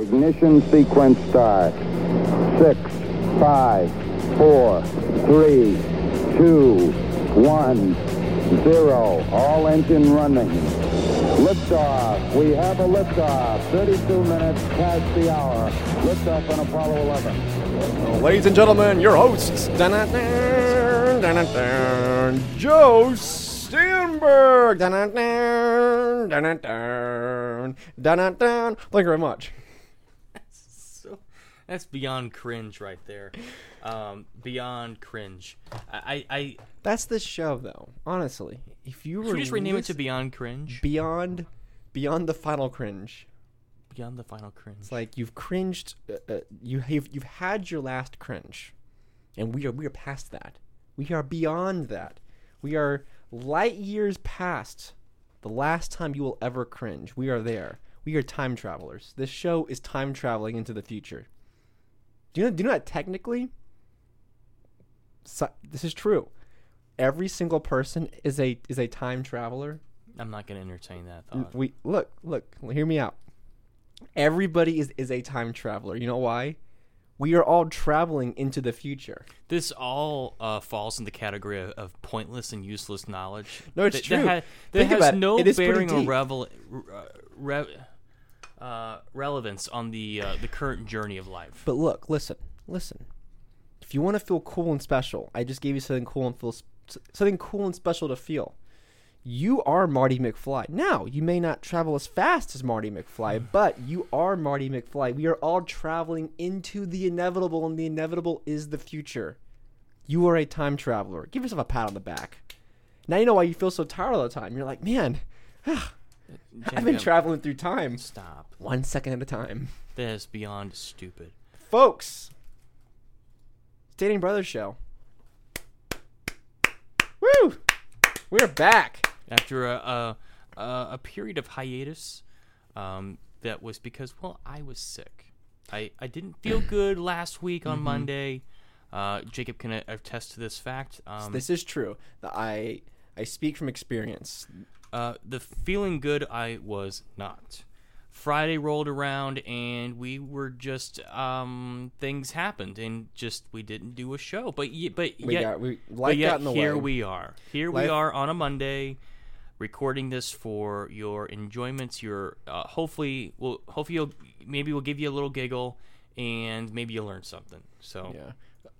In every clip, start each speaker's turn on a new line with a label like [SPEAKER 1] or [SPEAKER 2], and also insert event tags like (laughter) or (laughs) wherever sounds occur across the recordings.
[SPEAKER 1] Ignition sequence start. Six, five, four, three, two, one, zero. All engine running. Liftoff. We have a liftoff. 32 minutes past the hour. Liftoff on Apollo 11.
[SPEAKER 2] Ladies and gentlemen, your hosts, Joe dun-dun-dun. Thank you very much.
[SPEAKER 3] That's beyond cringe right there. Um, beyond cringe. I, I, I
[SPEAKER 2] That's the show, though. Honestly, if you were
[SPEAKER 3] we just rename it to Beyond Cringe.
[SPEAKER 2] Beyond, Beyond the Final Cringe.
[SPEAKER 3] Beyond the Final Cringe.
[SPEAKER 2] It's like you've cringed. Uh, uh, you have you've had your last cringe, and we are we are past that. We are beyond that. We are light years past the last time you will ever cringe. We are there. We are time travelers. This show is time traveling into the future. Do you know? Do you know that technically? So, this is true. Every single person is a is a time traveler.
[SPEAKER 3] I'm not gonna entertain that thought.
[SPEAKER 2] We look, look, hear me out. Everybody is, is a time traveler. You know why? We are all traveling into the future.
[SPEAKER 3] This all uh, falls in the category of, of pointless and useless knowledge.
[SPEAKER 2] No, it's
[SPEAKER 3] that,
[SPEAKER 2] true.
[SPEAKER 3] That, ha- that has no
[SPEAKER 2] It
[SPEAKER 3] bearing or revel- uh, re- uh, relevance on the uh, the current journey of life.
[SPEAKER 2] But look, listen, listen. If you want to feel cool and special, I just gave you something cool and feel something cool and special to feel. You are Marty McFly. Now, you may not travel as fast as Marty McFly, (sighs) but you are Marty McFly. We are all traveling into the inevitable, and the inevitable is the future. You are a time traveler. Give yourself a pat on the back. Now you know why you feel so tired all the time. You're like, man, (sighs) I've been traveling through time
[SPEAKER 3] Stop.
[SPEAKER 2] one second at a time.
[SPEAKER 3] That is beyond stupid.
[SPEAKER 2] Folks, Standing Brothers Show. Woo! We're back.
[SPEAKER 3] After a a, a, period of hiatus, um, that was because well I was sick. I, I didn't feel (clears throat) good last week
[SPEAKER 2] Mm-hmm.
[SPEAKER 3] on Monday. Uh, Jacob can attest to this fact. Um,
[SPEAKER 2] This is true. I I speak from experience.
[SPEAKER 3] Uh, the feeling good I was not. Friday rolled around and we were just um things happened and just we didn't do a show. But ye- but
[SPEAKER 2] We
[SPEAKER 3] yet,
[SPEAKER 2] got we
[SPEAKER 3] but yet
[SPEAKER 2] got in the
[SPEAKER 3] here
[SPEAKER 2] way.
[SPEAKER 3] we are. Here we are on a Monday, recording this for your enjoyments. Your uh, hopefully will hopefully you'll, maybe we'll give you a little giggle and maybe you'll learn something. So
[SPEAKER 2] Yeah.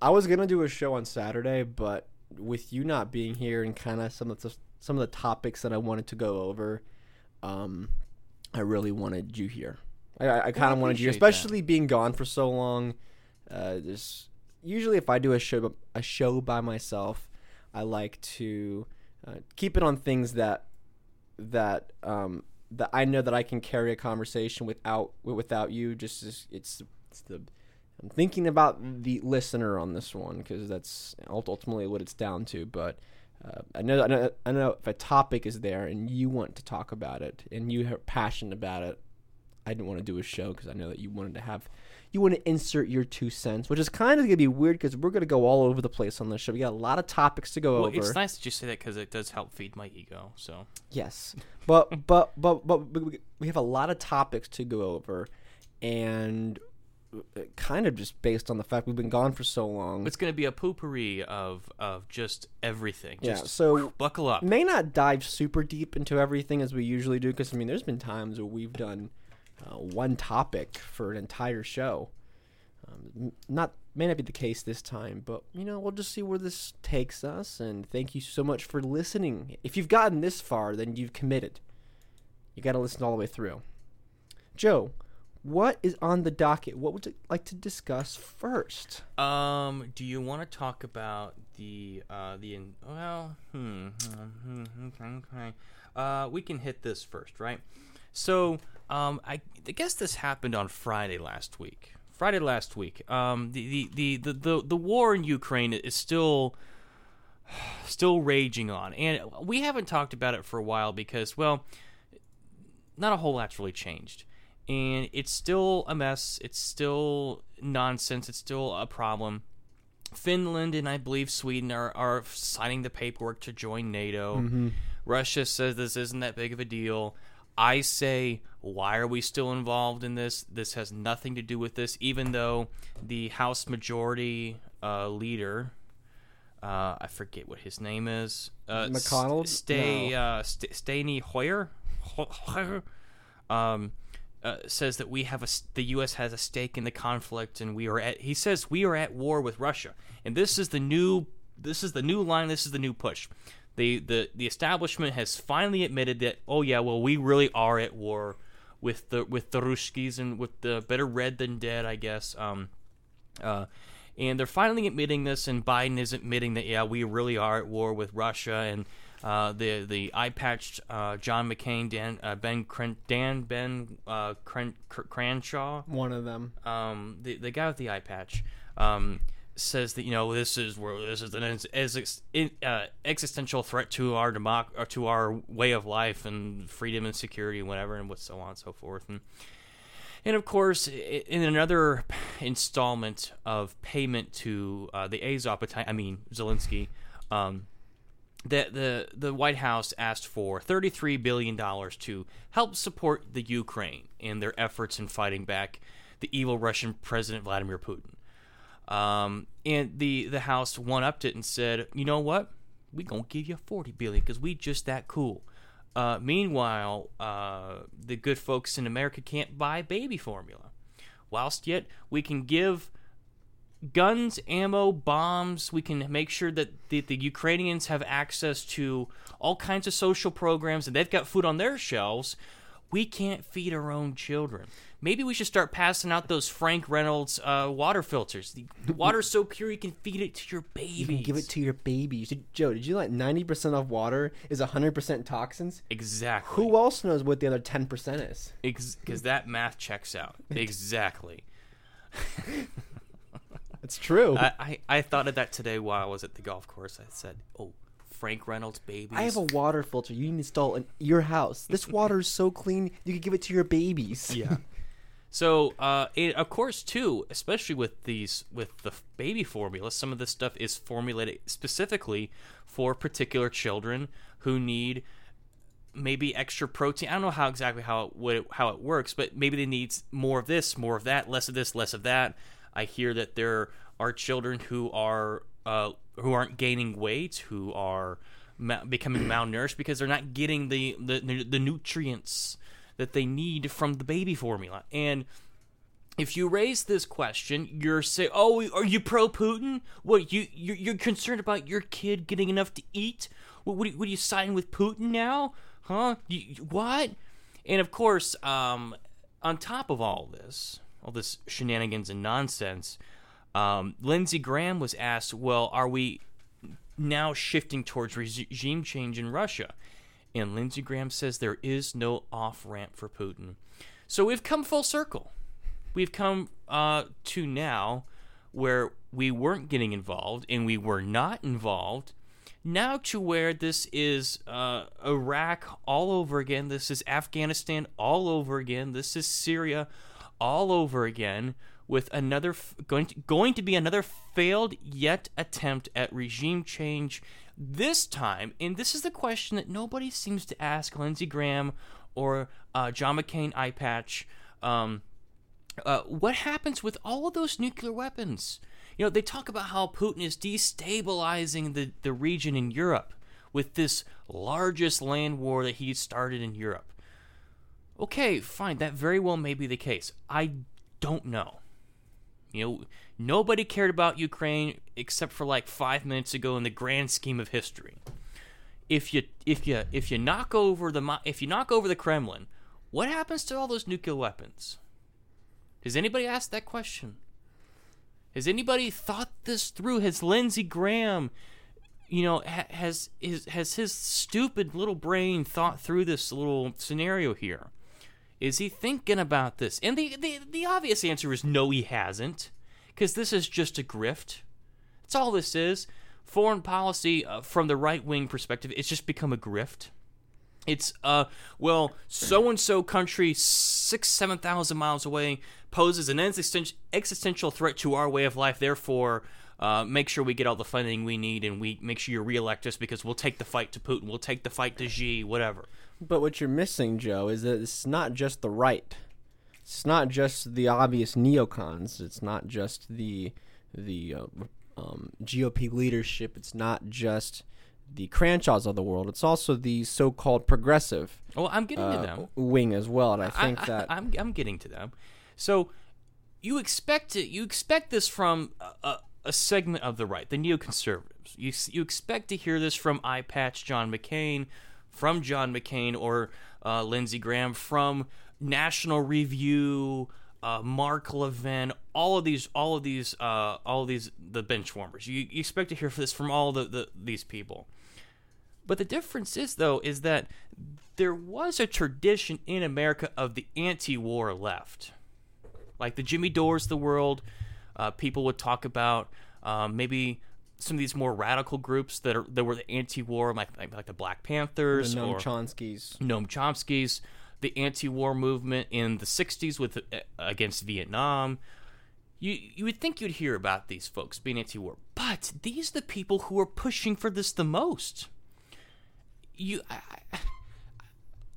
[SPEAKER 2] I was gonna do a show on Saturday, but with you not being here and kind of some of the some of the topics that I wanted to go over, um, I really wanted you here. I, I, I kind of wanted you,
[SPEAKER 3] appreciate that.
[SPEAKER 2] especially being gone for so long. Uh, there's usually if I do a show a show by myself, I like to uh, keep it on things that that um, that I know that I can carry a conversation without without you. Just as it's it's the I'm thinking about the listener on this one because that's ultimately what it's down to. But uh, I know I know I know if a topic is there and you want to talk about it and you are passionate about it, I didn't want to do a show because I know that you wanted to have you want to insert your two cents, which is kind of gonna be weird because we're gonna go all over the place on this show. We got a lot of topics to go
[SPEAKER 3] well,
[SPEAKER 2] over.
[SPEAKER 3] it's nice that you say that because it does help feed my ego. So
[SPEAKER 2] Yes, but but but but we- we have a lot of topics to go over, and kind of just based on the fact we've been gone for so long.
[SPEAKER 3] it's going to be a poopery of of just everything.
[SPEAKER 2] Yeah,
[SPEAKER 3] Just
[SPEAKER 2] so
[SPEAKER 3] buckle up.
[SPEAKER 2] may not dive super deep into everything as we usually do because I mean, there's been times where we've done uh, one topic for an entire show. Um, not may not be the case this time, but you know we'll just see where this takes us. And thank you so much for listening. If you've gotten this far, then you've committed. You got to listen all the way through. Joe, what is on the docket? What would you like to discuss first?
[SPEAKER 3] Um, do you want to talk about the uh the in- well, hmm, hmm, hmm, okay, okay. Uh, we can hit this first, right? So, um, I, I guess this happened on Friday last week. Friday last week. Um, the the, the, the, the, the war in Ukraine is still (sighs) still raging on, and we haven't talked about it for a while because, well, not a whole lot's really changed. And it's still a mess. It's still nonsense. It's still a problem. Finland and I believe Sweden are, are signing the paperwork to join NATO. Russia says this isn't that big of a deal. I say, why are we still involved in this? This has nothing to do with this, even though the House Majority uh, Leader, uh, I forget what his name is, uh,
[SPEAKER 2] McConnell?
[SPEAKER 3] S- Stay,
[SPEAKER 2] No.
[SPEAKER 3] uh, St- Hoyer, Ho- Hoyer? um, uh, says that we have a the U.S. has a stake in the conflict, and we are at. He says we are at war with Russia, and this is the new this is the new line. This is the new push. The the the establishment has finally admitted that oh yeah, well we really are at war with the with the Ruskies and with the better red than dead, I guess. Um, uh, and they're finally admitting this, and Biden is admitting that yeah, we really are at war with Russia, and uh, the the eye patched uh, John McCain, Dan uh, Ben Cran- Dan Ben uh, Cran- Cr- Crenshaw,
[SPEAKER 2] One of them.
[SPEAKER 3] um, the the guy with the eye patch, um, says that you know this is where this is an ex- uh, existential threat to our democ- or to our way of life and freedom and security and whatever and what so on and so forth and and of course, in another installment of payment to uh, the Azov battalion, I mean Zelensky, um, the the the White House asked for 33 billion dollars to help support the Ukraine in their efforts in fighting back the evil Russian President Vladimir Putin. Um, and the the House one upped it and said, you know what, we gonna give you 40 billion because we just that cool. Uh, meanwhile, uh, the good folks in America can't buy baby formula, whilst yet we can give guns, ammo, bombs. We can make sure that the, the Ukrainians have access to all kinds of social programs and they've got food on their shelves. We can't feed our own children. Maybe we should start passing out those Frank Reynolds uh, water filters. The, the water's so pure you can feed it to your babies.
[SPEAKER 2] You can give it to your babies. Joe, did you know that 90% of water is 100% toxins?
[SPEAKER 3] exactly.
[SPEAKER 2] Who else knows what the other 10% is?
[SPEAKER 3] Because that math checks out. (laughs) Exactly. (laughs)
[SPEAKER 2] It's true.
[SPEAKER 3] I, I, I thought of that today while I was at the golf course. I said, "Oh, Frank Reynolds babies."
[SPEAKER 2] I have a water filter you need to install in your house. This (laughs) water is so clean, you could give it to your babies.
[SPEAKER 3] yeah. So, uh, and of course, too, especially with these with the baby formula, some of this stuff is formulated specifically for particular children who need maybe extra protein. I don't know how exactly how it it, how it works, but maybe they need more of this, more of that, less of this, less of that. I hear that there are children who are uh, who aren't gaining weight, who are ma- becoming (clears throat) malnourished because they're not getting the, the the nutrients that they need from the baby formula. And if you raise this question, you're say, "Oh, are you pro Putin? What you you're, you're concerned about your kid getting enough to eat? What what, what are you siding with Putin now? Huh? You- what?" And of course, um, on top of all this, all this shenanigans and nonsense, um, Lindsey Graham was asked, "Well, are we now shifting towards regime change in Russia?" And Lindsey Graham says there is no off ramp for Putin. So we've come full circle. We've come uh, to now where we weren't getting involved and we were not involved. Now to where this is uh, Iraq all over again. This is Afghanistan all over again. This is Syria all over again with another going to, going to be another failed yet attempt at regime change. This time and this is the question that nobody seems to ask lindsey graham or uh, john mccain eye patch. Um, uh, what happens with all of those nuclear weapons? You know they talk about how putin is destabilizing the, the region in europe with this largest land war that he started in europe okay fine that very well may be the case i don't know you know, nobody cared about Ukraine except for like five minutes ago in the grand scheme of history. If you if you if you knock over the if you knock over the Kremlin, what happens to all those nuclear weapons? Has anybody asked that question? Has anybody thought this through? Has Lindsey Graham, you know, ha- has is has his stupid little brain thought through this little scenario here? Is he thinking about this? And the the, the obvious answer is no, he hasn't, because this is just a grift. That's all this is. Foreign policy uh, from the right wing perspective, it's just become a grift. It's uh well, so and so country six seven thousand miles away poses an existential existential threat to our way of life. Therefore, uh, make sure we get all the funding we need, and we make sure you reelect us because we'll take the fight to Putin, we'll take the fight to Xi, whatever.
[SPEAKER 2] But what you're missing, Joe, is that it's not just the right. It's not just the obvious neocons. It's not just the the uh, um, GOP leadership. It's not just the Crenshaws of the world. It's also the so-called progressive
[SPEAKER 3] Well, I'm getting to
[SPEAKER 2] uh,
[SPEAKER 3] them.
[SPEAKER 2] wing as well. And I think
[SPEAKER 3] I,
[SPEAKER 2] that
[SPEAKER 3] I'm I'm getting to them. So you expect it. You expect this from a, a, a segment of the right, the neoconservatives. You you expect to hear this from eye patch John McCain, from John McCain or uh, Lindsey Graham, from National Review. Uh, Mark Levin, all of these, all of these, uh, all of these, the bench warmers. You, you expect to hear this from all the, the these people. But the difference is, though, is that there was a tradition in America of the anti-war left, like the Jimmy Dores the world. Uh, people would talk about um, maybe some of these more radical groups that are that were the anti-war, like like, like the Black Panthers
[SPEAKER 2] the Noam
[SPEAKER 3] or
[SPEAKER 2] Chomsky's
[SPEAKER 3] Noam Chomsky's, the anti-war movement in the '60s with uh, against Vietnam. You you would think you'd hear about these folks being anti-war, but these are the people who are pushing for this the most. You, I, I-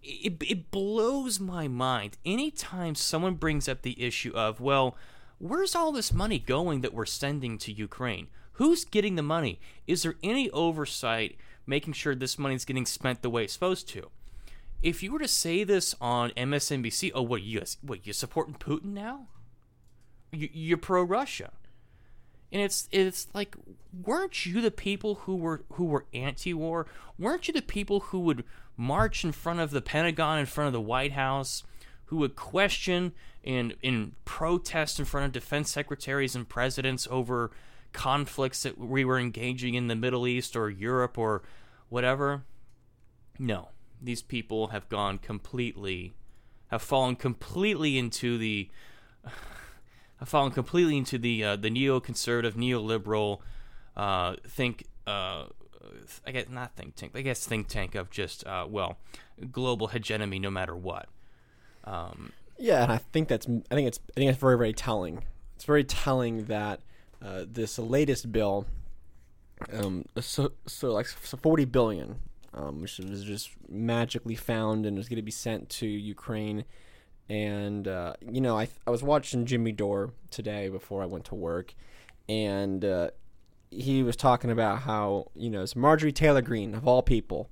[SPEAKER 3] it it blows my mind anytime someone brings up the issue of well, where's all this money going that we're sending to Ukraine? Who's getting the money? Is there any oversight making sure this money is getting spent the way it's supposed to? if you were to say this on MSNBC, oh, what you what you supporting Putin now? You, you're pro Russia, and it's it's like, weren't you the people who were who were anti-war? Weren't you the people who would march in front of the Pentagon, in front of the White House, who would question and and protest in front of defense secretaries and presidents over conflicts that we were engaging in the Middle East or Europe or whatever? No, these people have gone completely, have fallen completely into the, (sighs) have fallen completely into the uh, the neoconservative, neoliberal, uh, think, uh, I guess not think tank, I guess think tank of just uh, well, global hegemony, no matter what. Um,
[SPEAKER 2] Yeah, and I think that's I think it's I think it's very very telling. It's very telling that uh, this latest bill, um, so so like so forty billion, um, which was just magically found and is going to be sent to Ukraine. And uh, you know, I I was watching Jimmy Dore today before I went to work, and uh, he was talking about how you know it's Marjorie Taylor Greene of all people,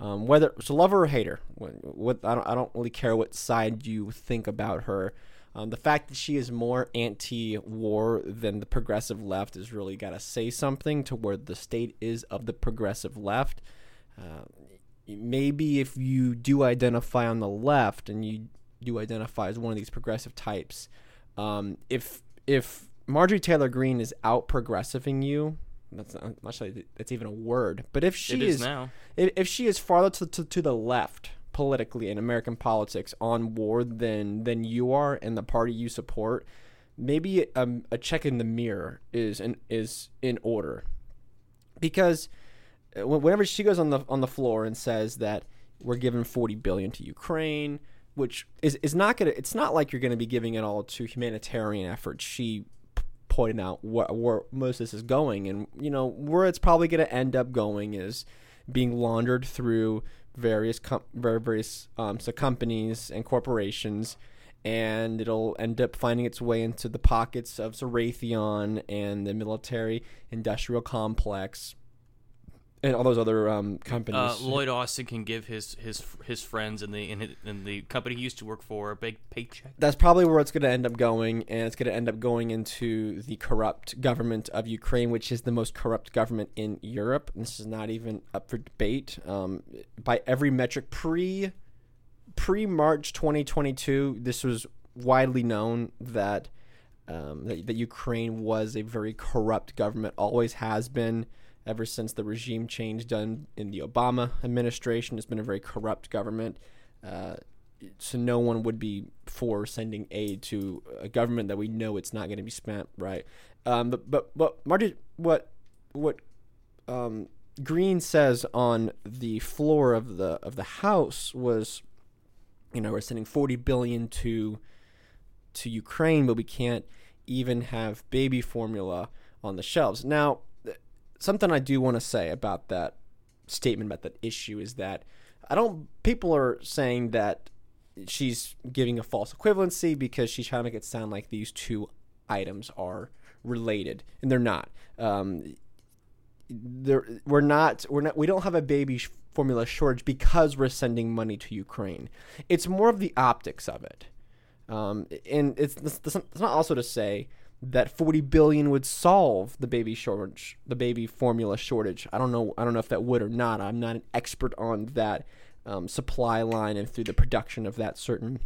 [SPEAKER 2] um, whether it's a lover or hater. What, what I don't I don't really care what side you think about her. Um, the fact that she is more anti-war than the progressive left is really got to say something to where the state is of the progressive left. Uh, maybe if you do identify on the left and you do identify as one of these progressive types, um, if if Marjorie Taylor Greene is out progressiving you, that's not, sure that's even a word. But if she
[SPEAKER 3] it
[SPEAKER 2] is,
[SPEAKER 3] is now.
[SPEAKER 2] if, if she is farther to, to, to the left politically in American politics on war than than you are and the party you support, maybe um, a check in the mirror is in, is in order. Because uh, whenever she goes on the on the floor and says that we're giving 40 billion to Ukraine, which is is not going to it's not like you're going to be giving it all to humanitarian efforts. She pointed out wh- where most of this is going and you know where it's probably going to end up going is being laundered through various com- various um, so companies and corporations and it'll end up finding its way into the pockets of Raytheon and the military industrial complex and all those other um, companies.
[SPEAKER 3] Uh, Lloyd Austin can give his his his friends and the in the company he used to work for a big paycheck.
[SPEAKER 2] That's probably where it's going to end up going, and it's going to end up going into the corrupt government of Ukraine, which is the most corrupt government in Europe. And this is not even up for debate. Um, by every metric, pre pre March 2022, this was widely known that, um, that that Ukraine was a very corrupt government, always has been ever since the regime change done in the Obama administration. It's been a very corrupt government. Uh, so no one would be for sending aid to a government that we know it's not going to be spent right. Um, but but but Marty, what what um, Greene says on the floor of the of the House was, you know, we're sending forty billion to to Ukraine, but we can't even have baby formula on the shelves. Now, something I do want to say about that statement about that issue is that I don't. People are saying that she's giving a false equivalency because she's trying to make it sound like these two items are related, and they're not. Um, we're not. We're not. We don't have a baby formula shortage because we're sending money to Ukraine. It's more of the optics of it, um, and it's it's not also to say that 40 billion would solve the baby shortage, the baby formula shortage. I don't know. I don't know if that would or not. I'm not an expert on that um, supply line and through the production of that certain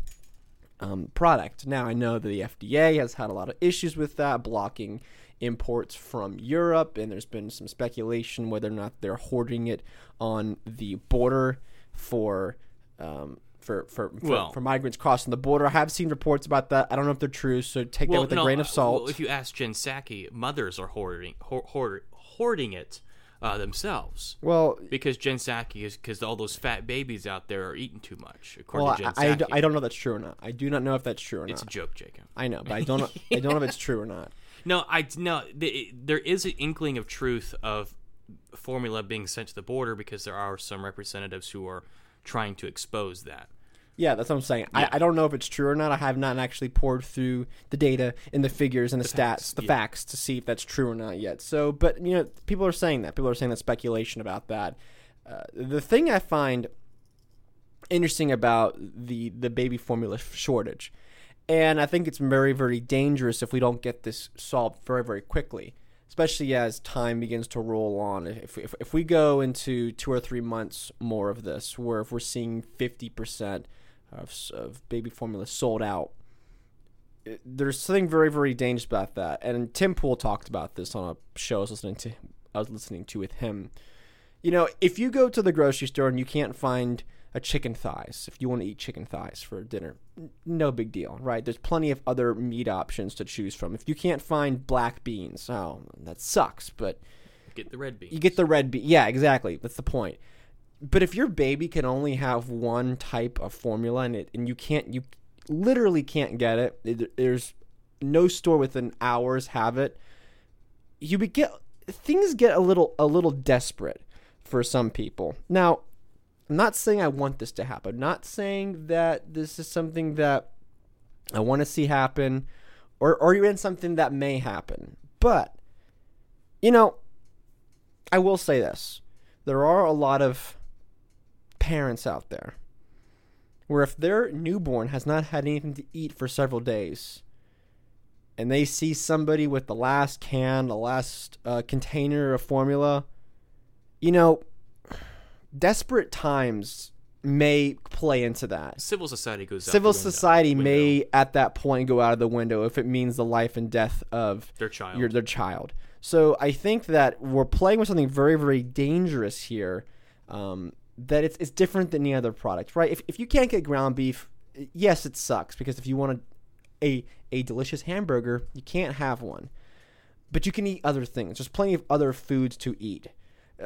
[SPEAKER 2] um, product. Now I know that the FDA has had a lot of issues with that, blocking imports from Europe, and there's been some speculation whether or not they're hoarding it on the border for. Um, for, for, for,
[SPEAKER 3] Well-
[SPEAKER 2] for migrants crossing the border. I have seen reports about that. I don't know if they're true, so take that with a grain of
[SPEAKER 3] uh,
[SPEAKER 2] salt.
[SPEAKER 3] well, if you ask Jen Psaki, mothers are hoarding hoard, hoard, hoarding it uh, themselves
[SPEAKER 2] well,
[SPEAKER 3] because Jen Psaki is because all those fat babies out there are eating too much. According
[SPEAKER 2] well,
[SPEAKER 3] to Jen
[SPEAKER 2] I, I, I don't know if that's true or not. I do not know if that's true or not.
[SPEAKER 3] it's a joke, Jacob.
[SPEAKER 2] I know, but I don't. know- I don't know if it's true or not. (laughs)
[SPEAKER 3] No, I no. The, there is an inkling of truth of formula being sent to the border because there are some representatives who are trying to expose that.
[SPEAKER 2] Yeah, that's what I'm saying.
[SPEAKER 3] Yeah.
[SPEAKER 2] I, I don't know if it's true or not. I have not actually poured through the data and the figures and the, stats,
[SPEAKER 3] facts,
[SPEAKER 2] the
[SPEAKER 3] yeah.
[SPEAKER 2] facts to see if that's true or not yet. So, but you know, people are saying that. People are saying that speculation about that. Uh, the thing I find interesting about the the baby formula shortage, and I think it's very very dangerous if we don't get this solved very very quickly, especially as time begins to roll on. If if, if we go into two or three months more of this, where if we're seeing fifty percent of, of baby formula sold out. There's something very, very dangerous about that, and Tim Pool talked about this on a show I was listening to. I was listening to with him. You know, if you go to the grocery store and you can't find a chicken thighs, if you want to eat chicken thighs for dinner, no big deal, right? There's plenty of other meat options to choose from. If you can't find black beans, oh, that sucks, but
[SPEAKER 3] Get the red beans.
[SPEAKER 2] you get the red bean. Yeah, exactly. That's the point. But if your baby can only have one type of formula and it and you can't you literally can't get it, it- there's no store within hours have it. You be get things get a little a little desperate for some people. Now, I'm not saying I want this to happen. I'm not saying that this is something that I want to see happen or or even something that may happen. But you know, I will say this. There are a lot of parents out there where if their newborn has not had anything to eat for several days and they see somebody with the last can, the last uh, container of formula, you know, desperate times may play into that.
[SPEAKER 3] Civil society goes. out
[SPEAKER 2] Civil
[SPEAKER 3] the window-
[SPEAKER 2] society
[SPEAKER 3] window.
[SPEAKER 2] may, at that point, go out of the window if it means the life and death of
[SPEAKER 3] their child.
[SPEAKER 2] your their child. So I think that we're playing with something very very dangerous here. Um, that it's it's different than any other product, right? If if you can't get ground beef, yes, it sucks because if you want a a, a delicious hamburger, you can't have one. But you can eat other things. There's plenty of other foods to eat.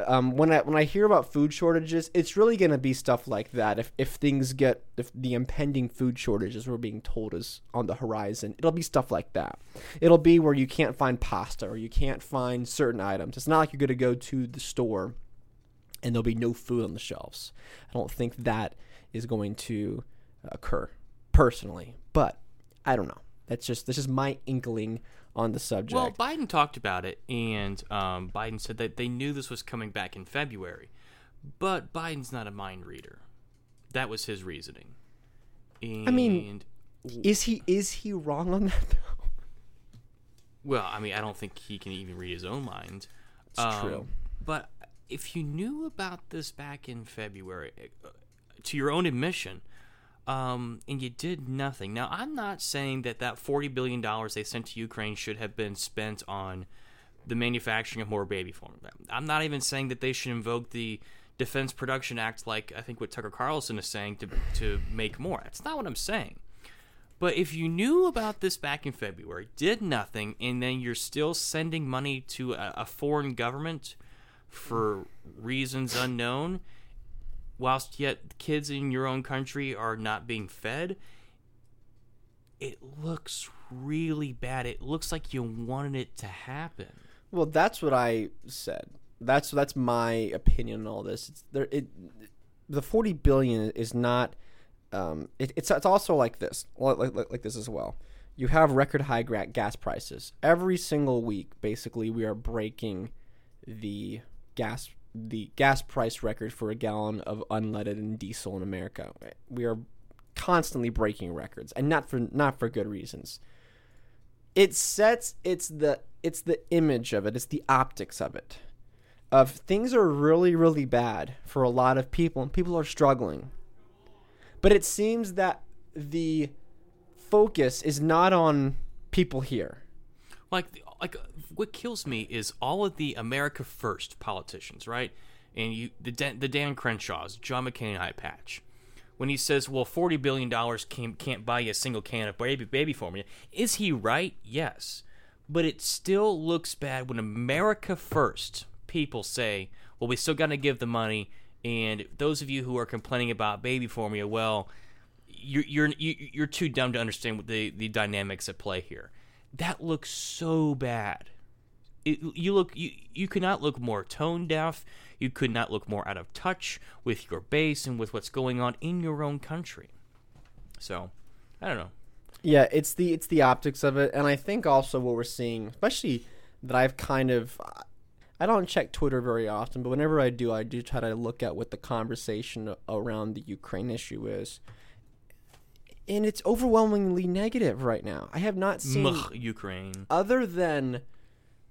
[SPEAKER 2] Um, when I when I hear about food shortages, it's really going to be stuff like that. If if things get if the impending food shortages we're being told is on the horizon, it'll be stuff like that. It'll be where you can't find pasta or you can't find certain items. It's not like you're going to go to the store and there'll be no food on the shelves. I don't think that is going to occur personally, but I don't know. That's just this is my inkling on the subject.
[SPEAKER 3] Well, Biden talked about it, and um, Biden said that they knew this was coming back in February, but Biden's not a mind reader. That was his reasoning. And,
[SPEAKER 2] mean, is he is he wrong on that though?
[SPEAKER 3] well, I mean, I don't think he can even read his own mind.
[SPEAKER 2] It's
[SPEAKER 3] Um,
[SPEAKER 2] true.
[SPEAKER 3] But if you knew about this back in February, uh, to your own admission, um, and you did nothing. Now, I'm not saying that that $40 billion they sent to Ukraine should have been spent on the manufacturing of more baby formula. I'm not even saying that they should invoke the Defense Production Act, like I think what Tucker Carlson is saying, to, to make more. That's not what I'm saying. But if you knew about this back in February, did nothing, and then you're still sending money to a, a foreign government for reasons unknown, whilst yet kids in your own country are not being fed, it looks really bad. It looks like you wanted it to happen.
[SPEAKER 2] Well, that's what I said. That's that's my opinion on all this. It's there. It the 40 billion is not um, it, it's it's also like this like, like, like this as well you have record high gas prices every single week basically we are breaking the gas the gas price record for a gallon of unleaded and diesel in America. We are constantly breaking records and not for not for good reasons. It sets it's the it's the image of it it's the optics of it of things are really really bad for a lot of people and people are struggling. But it seems that the focus is not on people here.
[SPEAKER 3] Like like what kills me is all of the America First politicians, right? And you the Dan, the Dan Crenshaws, John McCain eye patch. When he says, "Well, forty billion dollars can't can't buy you a single can of baby baby formula," is he right? Yes, but it still looks bad when America First people say, "Well, we still got to give the money." And those of you who are complaining about baby formula, well, you're you're you're too dumb to understand the the dynamics at play here. That looks so bad. It, you look you you could not look more tone deaf. You could not look more out of touch with your base and with what's going on in your own country. So, I don't know.
[SPEAKER 2] Yeah, it's the it's the optics of it, and I think also what we're seeing, especially that I've kind of, I don't check Twitter very often, but whenever I do, I do try to look at what the conversation around the Ukraine issue is, and it's overwhelmingly negative right now. I have not seen
[SPEAKER 3] Mugh, Ukraine.
[SPEAKER 2] other than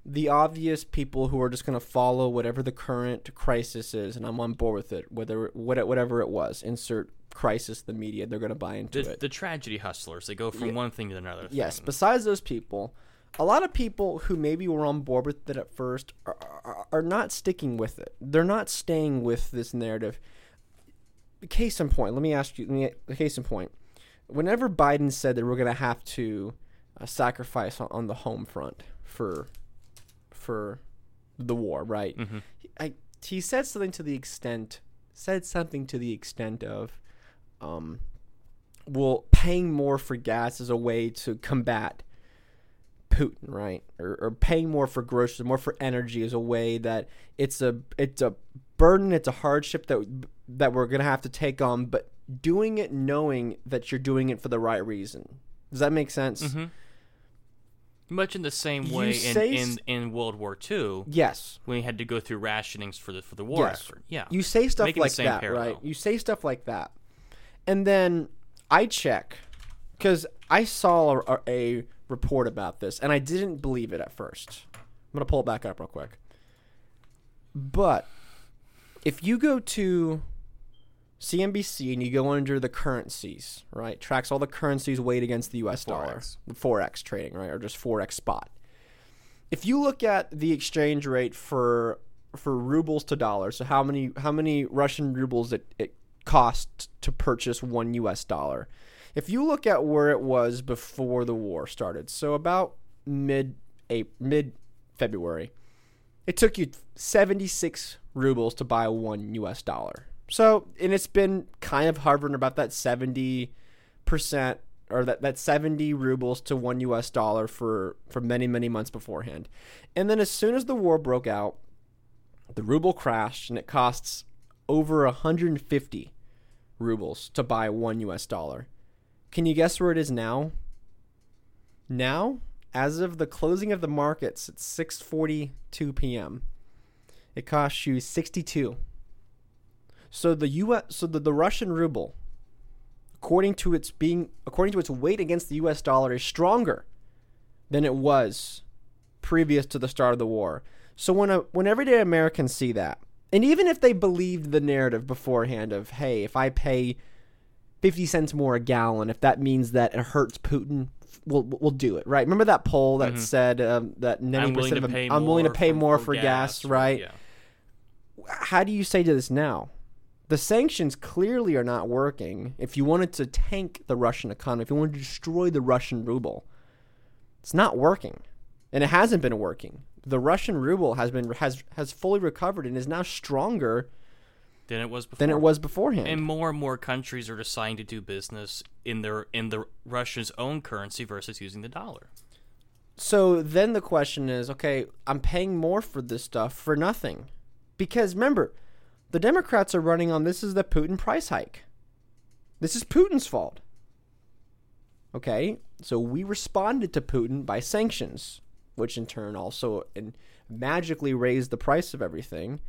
[SPEAKER 2] the obvious people who are just going to follow whatever the current crisis is, and I'm on board with it. Whether what- whatever it was, insert crisis the media, they're going to buy into
[SPEAKER 3] The,
[SPEAKER 2] it.
[SPEAKER 3] the tragedy hustlers. They go from
[SPEAKER 2] Yeah.
[SPEAKER 3] one thing to another.
[SPEAKER 2] Yes,
[SPEAKER 3] thing.
[SPEAKER 2] besides those people, a lot of people who maybe were on board with it at first are, are, are not sticking with it. They're not staying with this narrative. Case in point, let me ask you. Case in point, whenever Biden said that we're going to have to uh, sacrifice on, on the home front for for the war, right?
[SPEAKER 3] Mhm.
[SPEAKER 2] I, he said something to the extent said something to the extent of um, well, paying more for gas is a way to combat Putin, right? Or, or paying more for groceries, more for energy is a way that it's a it's a burden, it's a hardship that that we're gonna have to take on, but doing it knowing that you're doing it for the right reason. Does that make sense?
[SPEAKER 3] Mhm. Much in the same way in, in, in World War II,
[SPEAKER 2] Yes.
[SPEAKER 3] when we had to go through rationings for the for the war
[SPEAKER 2] Yes.
[SPEAKER 3] effort. Yeah.
[SPEAKER 2] You say stuff
[SPEAKER 3] Making
[SPEAKER 2] like that,
[SPEAKER 3] parallel.
[SPEAKER 2] right? You say stuff like that, and then I check because I saw a, a report about this, and I didn't believe it at first. I'm gonna pull it back up real quick. But if you go to CNBC and you go under the currencies, right? Tracks all the currencies weighed against the US dollar.
[SPEAKER 3] Forex.
[SPEAKER 2] Forex trading, right? Or just Forex spot. If you look at the exchange rate for for rubles to dollars, so how many how many Russian rubles it, it cost to purchase one US dollar. If you look at where it was before the war started, so about mid mid February, it took you 76 rubles to buy one US dollar. So, and it's been kind of hovering about that 70% or that, that 70 rubles to one US dollar for, for many, many months beforehand. And then as soon as the war broke out, the ruble crashed and it costs over 150 rubles to buy one US dollar. Can you guess where it is now? Now, as of the closing of the markets at 6:42 p.m., it costs you 62. So the US so the, the Russian ruble according to its being according to its weight against the US dollar is stronger than it was previous to the start of the war. So when a, when everyday Americans see that, and even if they believed the narrative beforehand of hey, if I pay 50 cents more a gallon, if that means that it hurts Putin, we'll we'll do it, right? Remember that poll that said um, that 90%
[SPEAKER 3] Mm-hmm. I'm
[SPEAKER 2] of
[SPEAKER 3] to
[SPEAKER 2] them-
[SPEAKER 3] pay
[SPEAKER 2] I'm willing to pay more
[SPEAKER 3] for
[SPEAKER 2] for gas,
[SPEAKER 3] gas,
[SPEAKER 2] right?
[SPEAKER 3] yeah.
[SPEAKER 2] How do you say to this now? The sanctions clearly are not working. If you wanted to tank the Russian economy, if you wanted to destroy the Russian ruble, it's not working, and it hasn't been working. The Russian ruble has been has has fully recovered and is now stronger
[SPEAKER 3] Than it was before.
[SPEAKER 2] than it was beforehand.
[SPEAKER 3] And more and more countries are deciding to do business in their in the Russia's own currency versus using the dollar.
[SPEAKER 2] So then the question is, okay, I'm paying more for this stuff for nothing. Because remember, The Democrats are running on this is the Putin price hike. This is Putin's fault. Okay? So we responded to Putin by sanctions, which in turn also and magically raised the price of everything.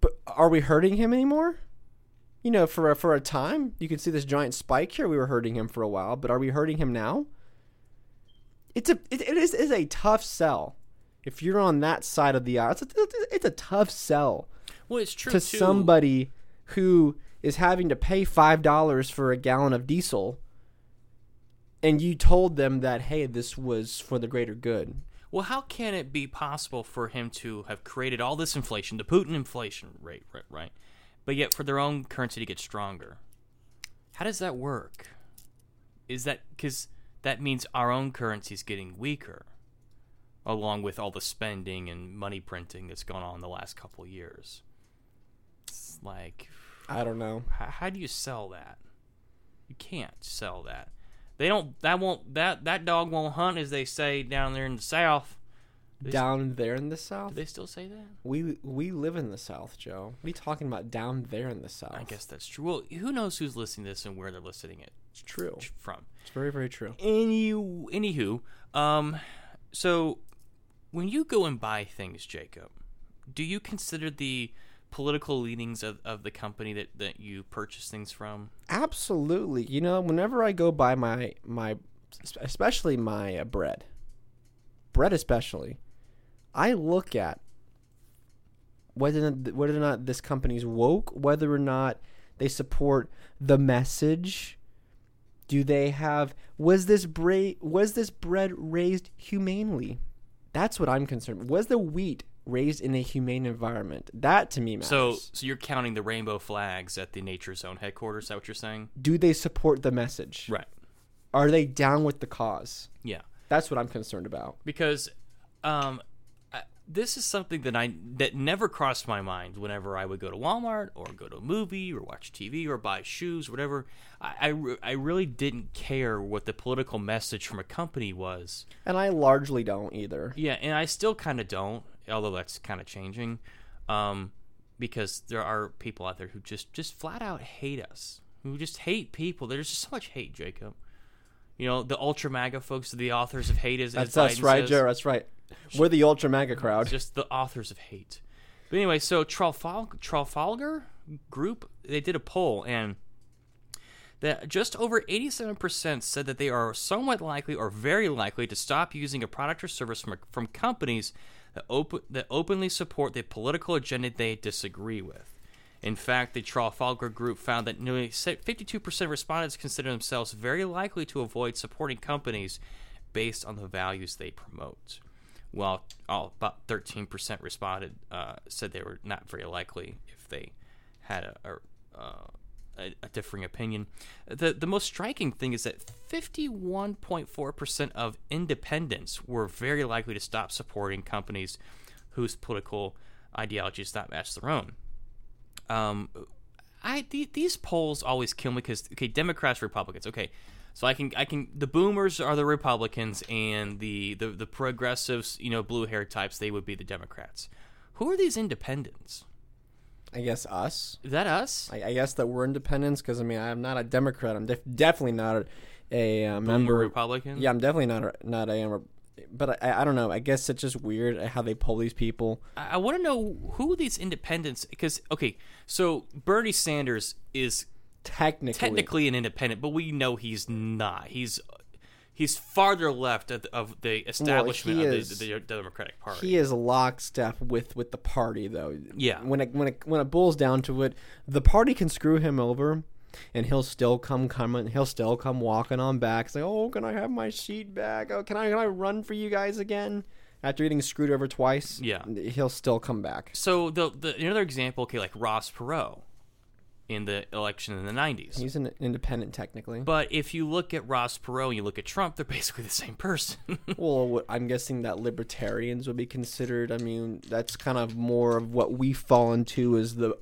[SPEAKER 2] But are we hurting him anymore? You know, for a, for a time, you can see this giant spike here. We were hurting him for a while, but are we hurting him now? It's a it, it is, is a tough sell. If you're on that side of the aisle, it's a, it's a tough sell
[SPEAKER 3] Well, it's true
[SPEAKER 2] to
[SPEAKER 3] too.
[SPEAKER 2] somebody who is having to pay five dollars for a gallon of diesel and you told them that hey this was for the greater good
[SPEAKER 3] Well, how can it be possible for him to have created all this inflation, the Putin inflation rate, right, right, but yet for their own currency to get stronger? How does that work? Is that because that means our own currency is getting weaker, along with all the spending and money printing that's gone on the last couple of years? It's like,
[SPEAKER 2] i don't know
[SPEAKER 3] how, how do you sell that? You can't sell that. They don't. That won't. That that dog won't hunt, as they say down there in the south. They-
[SPEAKER 2] down there in the
[SPEAKER 3] Do
[SPEAKER 2] south
[SPEAKER 3] they still say that?
[SPEAKER 2] we we live in the south joe what are you talking about down there in the south
[SPEAKER 3] I guess that's true. Well, who knows who's listening to this and where they're listening it
[SPEAKER 2] it's true
[SPEAKER 3] from?
[SPEAKER 2] it's very very true
[SPEAKER 3] Any, anywho, um, so when you go and buy things, Jacob, do you consider the political leanings of, of the company that, that you purchase things from?
[SPEAKER 2] absolutely. You know whenever i go buy my my especially my uh, bread bread especially i look at whether whether or not this company's woke whether or not they support the message. Do they have was this bra- was this bread raised humanely? That's what i'm concerned was the wheat raised in a humane environment that to me matters
[SPEAKER 3] So, so you're counting the rainbow flags at the Nature's Own headquarters? Is that what you're saying?
[SPEAKER 2] do they support the message
[SPEAKER 3] Right.
[SPEAKER 2] are they down with the cause
[SPEAKER 3] Yeah.
[SPEAKER 2] That's what I'm concerned about.
[SPEAKER 3] because um, I- this is something that I that never crossed my mind whenever I would go to Walmart or go to a movie or watch TV or buy shoes, whatever. I, I, I really didn't care what the political message from a company was.
[SPEAKER 2] And I largely don't either.
[SPEAKER 3] Yeah, and I still kind of don't, although that's kind of changing, um, because there are people out there who just just flat out hate us, who just hate people. There's just so much hate, Jacob. You know, the ultra MAGA folks, the authors of hate, is
[SPEAKER 2] That's
[SPEAKER 3] as
[SPEAKER 2] us,
[SPEAKER 3] Biden
[SPEAKER 2] right,
[SPEAKER 3] says.
[SPEAKER 2] Joe? That's right. We're the ultra MAGA crowd.
[SPEAKER 3] just the authors of hate. But anyway, so Trafalgar, Trafalgar Group they did a poll and that just over 87% said that they are somewhat likely or very likely to stop using a product or service from, from companies that, that openly support the political agenda they disagree with. In fact, the Trafalgar Group found that nearly 52% of respondents consider themselves very likely to avoid supporting companies based on the values they promote. While oh, about 13% responded uh, said they were not very likely if they had a, a, uh, a, a differing opinion. The, the most striking thing is that 51.4% of independents were very likely to stop supporting companies whose political ideologies not match their own um, I th- these polls always kill me because okay, Democrats, Republicans, okay, so I can I can the Boomers are the Republicans and the the the progressives, you know, blue hair types, they would be the Democrats. Who are these independents?
[SPEAKER 2] I guess us.
[SPEAKER 3] Is that us?
[SPEAKER 2] I, I guess that we're independents because I mean I'm not a Democrat. I'm def- definitely not a, a uh, member.
[SPEAKER 3] Republican?
[SPEAKER 2] Yeah, I'm definitely not a, not a. um, But I, I don't know. I guess it's just weird how they pull these people.
[SPEAKER 3] I, I want to know who these independents because okay, so Bernie Sanders is
[SPEAKER 2] Technically,
[SPEAKER 3] technically an independent, but we know he's not. He's he's farther left of, of the establishment
[SPEAKER 2] he
[SPEAKER 3] of
[SPEAKER 2] is-
[SPEAKER 3] the, the Democratic Party.
[SPEAKER 2] he is lockstep with with the party though.
[SPEAKER 3] Yeah.
[SPEAKER 2] When it when it when it boils down to it, the party can screw him over, and he'll still come coming. He'll still come walking on back. Say, "Oh, can I have my seat back? Oh, can I can I run for you guys again?" After getting screwed over twice,
[SPEAKER 3] Yeah.
[SPEAKER 2] he'll still come back.
[SPEAKER 3] So the, the another example, okay, like Ross Perot in the election in the '90s.
[SPEAKER 2] He's an independent technically.
[SPEAKER 3] but if you look at Ross Perot and you look at Trump, they're (laughs) basically the same person. (laughs)
[SPEAKER 2] Well, I'm guessing that libertarians would be considered. I mean, that's kind of more of what we fall into is the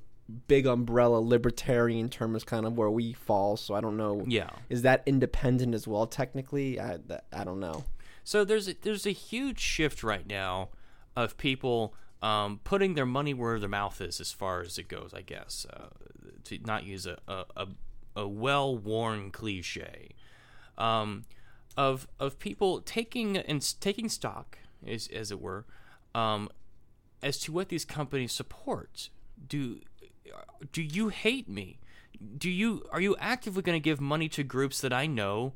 [SPEAKER 2] big umbrella libertarian term is kind of where we fall. So I don't know.
[SPEAKER 3] yeah.
[SPEAKER 2] Is that independent as well? Technically, I, I don't know.
[SPEAKER 3] So there's a, there's a huge shift right now of people um, putting their money where their mouth is as far as it goes, I guess. Uh, to not use a, a, a, well worn cliche. Um, of of people taking and taking stock, as as it were, um, as to what these companies support. Do do you hate me? Do you are you actively going to give money to groups that I know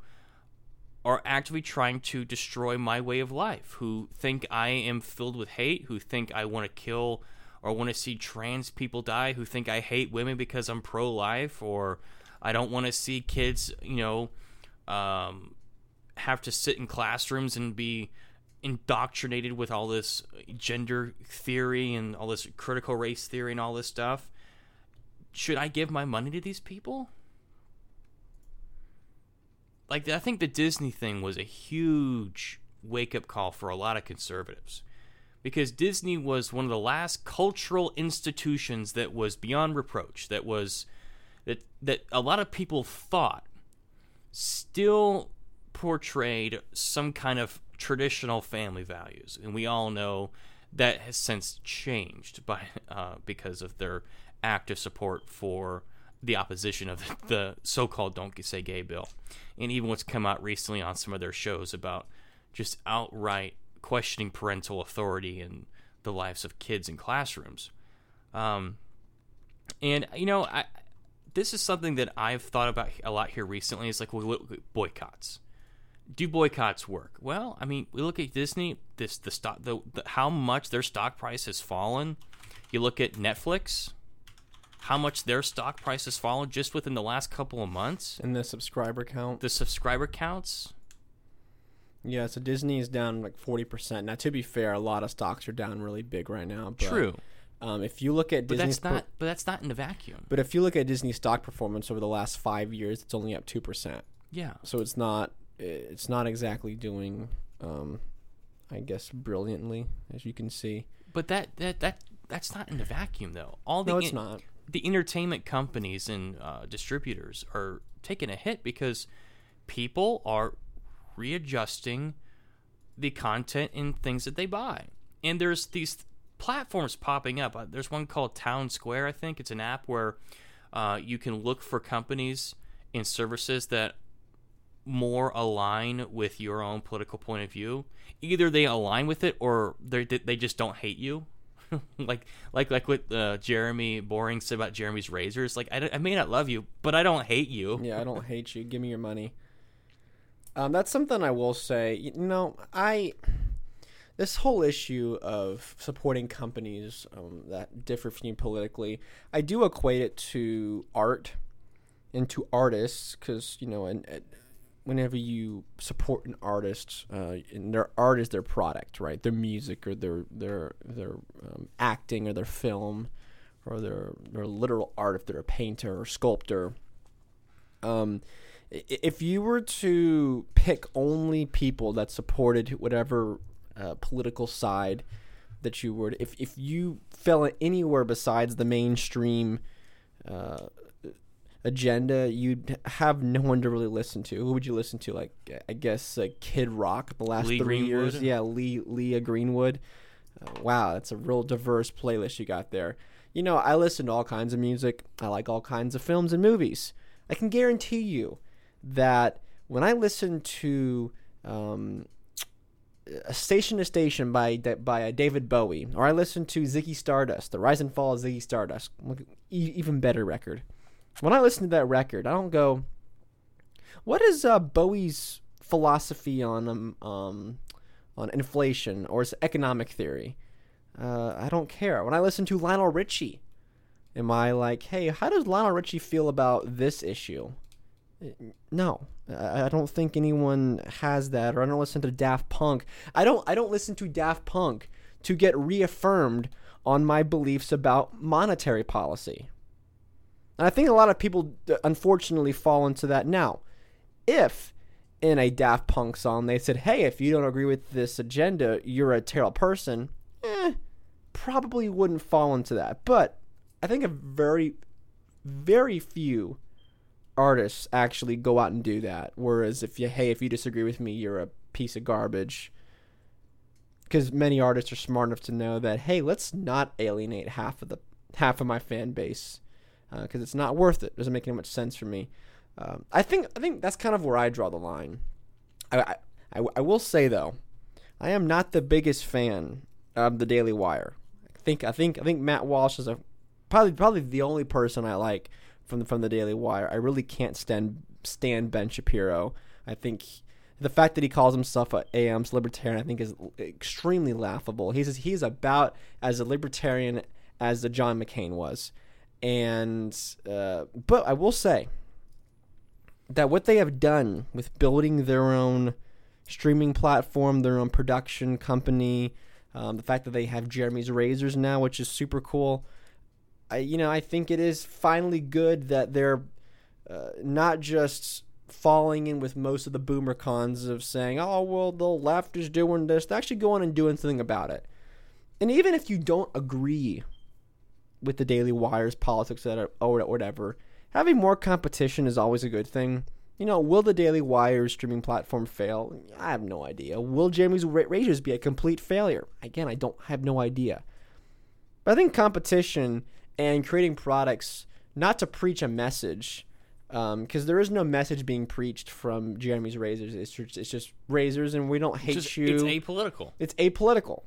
[SPEAKER 3] are actively trying to destroy my way of life? Who think I am filled with hate? Who think I want to kill or want to see trans people die? Who think I hate women because I'm pro life or I don't want to see kids, you know, um, have to sit in classrooms and be indoctrinated with all this gender theory and all this critical race theory and all this stuff. Should I give my money to these people? Like I think the Disney thing was a huge wake up call for a lot of conservatives. Because Disney was one of the last cultural institutions that was beyond reproach, that was that that a lot of people thought still portrayed some kind of traditional family values, and we all know that has since changed by (laughs) uh, because of their active support for the opposition of (laughs) the so-called "Don't Say Gay" bill, and even what's come out recently on some of their shows about just outright questioning parental authority in the lives of kids in classrooms. Um, and you know, I this is something that I've thought about a lot here recently. It's like well, boycotts. Do boycotts work? Well, I mean, we look at Disney. This the stock the, the how much their stock price has fallen. You look at Netflix, how much their stock price has fallen just within the last couple of months.
[SPEAKER 2] And the subscriber count.
[SPEAKER 3] The subscriber counts.
[SPEAKER 2] Yeah, so Disney is down like forty percent. Now, to be fair, a lot of stocks are down really big right now. But,
[SPEAKER 3] True,
[SPEAKER 2] Um, if you look at
[SPEAKER 3] but
[SPEAKER 2] Disney's,
[SPEAKER 3] that's not. but that's not in a vacuum.
[SPEAKER 2] but if you look at Disney stock performance over the last five years, it's only up two percent.
[SPEAKER 3] Yeah,
[SPEAKER 2] So it's not, it's not exactly doing, um, I guess, brilliantly as you can see.
[SPEAKER 3] but that that that that's not in a vacuum though. All the
[SPEAKER 2] No, it's
[SPEAKER 3] in-
[SPEAKER 2] not.
[SPEAKER 3] the entertainment companies and uh, distributors are taking a hit because people are readjusting the content and things that they buy. And there's these platforms popping up. Uh, There's one called Town Square, I think. It's an app where uh, you can look for companies and services that more align with your own political point of view. Either they align with it or they they just don't hate you. (laughs) like like like what uh, Jeremy Boring said about Jeremy's razors. Like I, I may not love you, but I don't hate you.
[SPEAKER 2] Yeah, I don't hate you. Give me your money. Um, that's something I will say. You know, I this whole issue of supporting companies um, that differ from you politically, I do equate it to art and to artists because you know, and, and whenever you support an artist, uh, and their art is their product, right? Their music or their their their um, acting or their film or their their literal art if they're a painter or sculptor. Um, if you were to pick only people that supported whatever uh, political side that you were, if if you fell anywhere besides the mainstream uh, agenda, you'd have no one to really listen to. Who would you listen to? Like I guess uh, Kid Rock the last
[SPEAKER 3] Lee
[SPEAKER 2] three years. Yeah, Lee Leah Greenwood. Uh, wow, that's a real diverse playlist you got there. You know, I listen to all kinds of music. I like all kinds of films and movies. I can guarantee you that when I listen to um, a Station to Station by by uh, David Bowie, or I listen to Ziggy Stardust, The Rise and Fall of Ziggy Stardust, even better record. When I listen to that record, I don't go, "What is uh, Bowie's philosophy on um, um on inflation or his economic theory?" Uh, I don't care. When I listen to Lionel Richie, am I like, "Hey, how does Lionel Richie feel about this issue?" No, I don't think anyone has that. Or I don't listen to Daft Punk. I don't. I don't listen to Daft Punk to get reaffirmed on my beliefs about monetary policy. And I think a lot of people, unfortunately, fall into that now. If in a Daft Punk song they said, "Hey, if you don't agree with this agenda, you're a terrible person," eh, probably wouldn't fall into that. But I think a very, very few artists actually go out and do that. Whereas if you, hey, if you disagree with me, you're a piece of garbage. because many artists are smart enough to know that hey, let's not alienate half of the half of my fan base because it's not worth it. Doesn't make any much sense for me. Um, I think I think that's kind of where I draw the line. I, I, I will say though, I am not the biggest fan of the Daily Wire. I think I think I think Matt Walsh is a probably probably the only person I like from the, from the Daily Wire. I really can't stand stand Ben Shapiro. I think the fact that he calls himself a AM's libertarian, I think, is extremely laughable. He He's he's about as a libertarian as the John McCain was, and uh, but I will say that what they have done with building their own streaming platform, their own production company, um, the fact that they have Jeremy's Razors now, which is super cool. I you know I think it is finally good that they're uh, not just falling in with most of the boomer cons of saying, "Oh well, the left is doing this." They're actually going and doing something about it. And even if you don't agree with the Daily Wire's politics or whatever, having more competition is always a good thing. You know, will the Daily Wire streaming platform fail? I have no idea. Will Jeremy's Razors be a complete failure? Again, I don't I have no idea. But I think competition and creating products not to preach a message because um, there is no message being preached from Jeremy's razors. It's just, it's just razors, and we don't hate
[SPEAKER 3] Just-
[SPEAKER 2] you.
[SPEAKER 3] It's apolitical.
[SPEAKER 2] It's apolitical.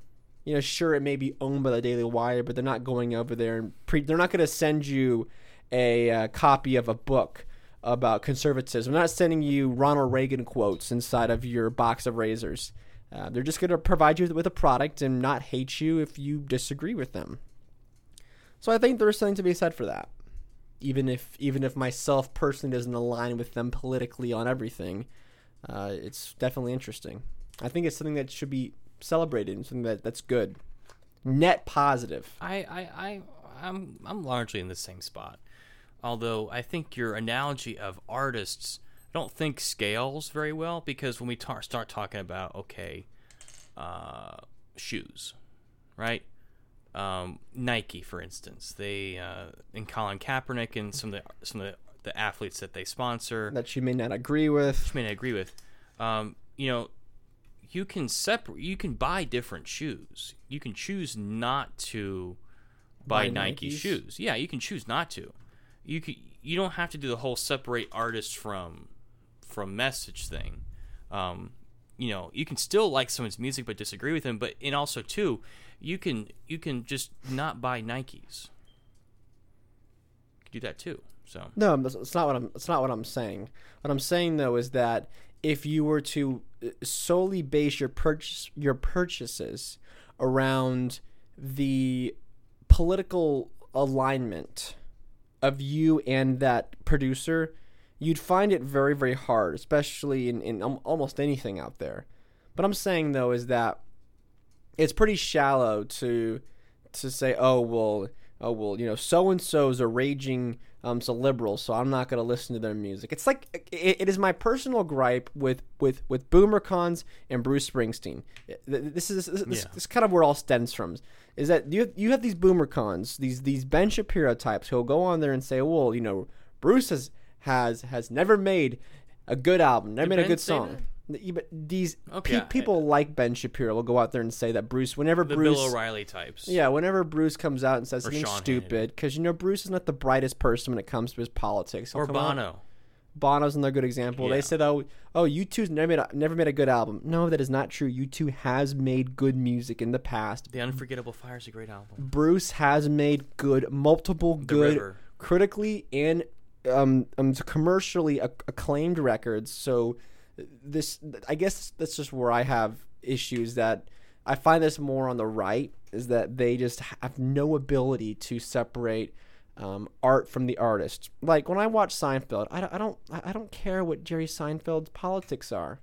[SPEAKER 2] You know, sure, it may be owned by the Daily Wire, but they're not going over there and pre- they're not going to send you a uh, copy of a book about conservatism. They're not sending you Ronald Reagan quotes inside of your box of razors. Uh, they're just going to provide you with a product and not hate you if you disagree with them. So I think there's something to be said for that. Even if even if myself personally doesn't align with them politically on everything, uh, it's definitely interesting. I think it's something that should be celebrated and something that, that's good. Net positive.
[SPEAKER 3] I, I, I, I'm, I'm largely in the same spot. Although I think your analogy of artists, I don't think scales very well because when we tar- start talking about okay, uh, shoes, right? Um, Nike, for instance, they uh, and Colin Kaepernick and some of the some of the, the athletes that they sponsor,
[SPEAKER 2] That you may not agree with.
[SPEAKER 3] I may not agree with. Um, you know, you can separate. You can buy different shoes. You can choose not to buy,
[SPEAKER 2] Buy
[SPEAKER 3] Nike
[SPEAKER 2] Nikes?
[SPEAKER 3] shoes. Yeah, you can choose not to. You can. You don't have to do the whole separate artist from from message thing. Um, you know, you can still like someone's music but disagree with them. But and also too, you can you can just not buy Nikes. You can do that too. So
[SPEAKER 2] No, it's not what I'm. It's not what I'm saying. What I'm saying though is that if you were to uh, solely base your purchase your purchases around the political alignment of you and that producer, you'd find it very very hard, especially in in almost anything out there. What I'm saying though is that it's pretty shallow to to say, oh well, oh well, you know, so and so's a raging um, so liberal, so I'm not going to listen to their music. It's like it, it is my personal gripe with with with Boomer Cons and Bruce Springsteen. This is this, this,
[SPEAKER 3] Yeah.
[SPEAKER 2] this is kind of where it all stems from. Is that you you have these Boomer Cons, these these Ben Shapiro types who'll go on there and say, well, you know, Bruce has has has never made a good album, never
[SPEAKER 3] Did
[SPEAKER 2] made a good song. Yeah, But these
[SPEAKER 3] Okay,
[SPEAKER 2] pe-
[SPEAKER 3] I-
[SPEAKER 2] people like Ben Shapiro will go out there and say that Bruce, whenever
[SPEAKER 3] the
[SPEAKER 2] Bruce,
[SPEAKER 3] Bill O'Reilly types.
[SPEAKER 2] yeah, whenever Bruce comes out and says
[SPEAKER 3] Or
[SPEAKER 2] something
[SPEAKER 3] Sean
[SPEAKER 2] stupid, because you know Bruce is not the brightest person when it comes to his politics. He'll
[SPEAKER 3] Or
[SPEAKER 2] come out- Bono's another good example.
[SPEAKER 3] Yeah.
[SPEAKER 2] They said, "Oh, oh, U 2s never made a, never made a good album." No, that is not true. U two has made good music in the past.
[SPEAKER 3] The Unforgettable Fire is a great album.
[SPEAKER 2] Bruce has made good, multiple good,
[SPEAKER 3] River.
[SPEAKER 2] critically and um, um commercially acc- acclaimed records. So this, I guess, that's just where I have issues. That I find this more on the right is that they just have no ability to separate um, art from the artist. Like when I watch Seinfeld, I I don't, I don't care what Jerry Seinfeld's politics are.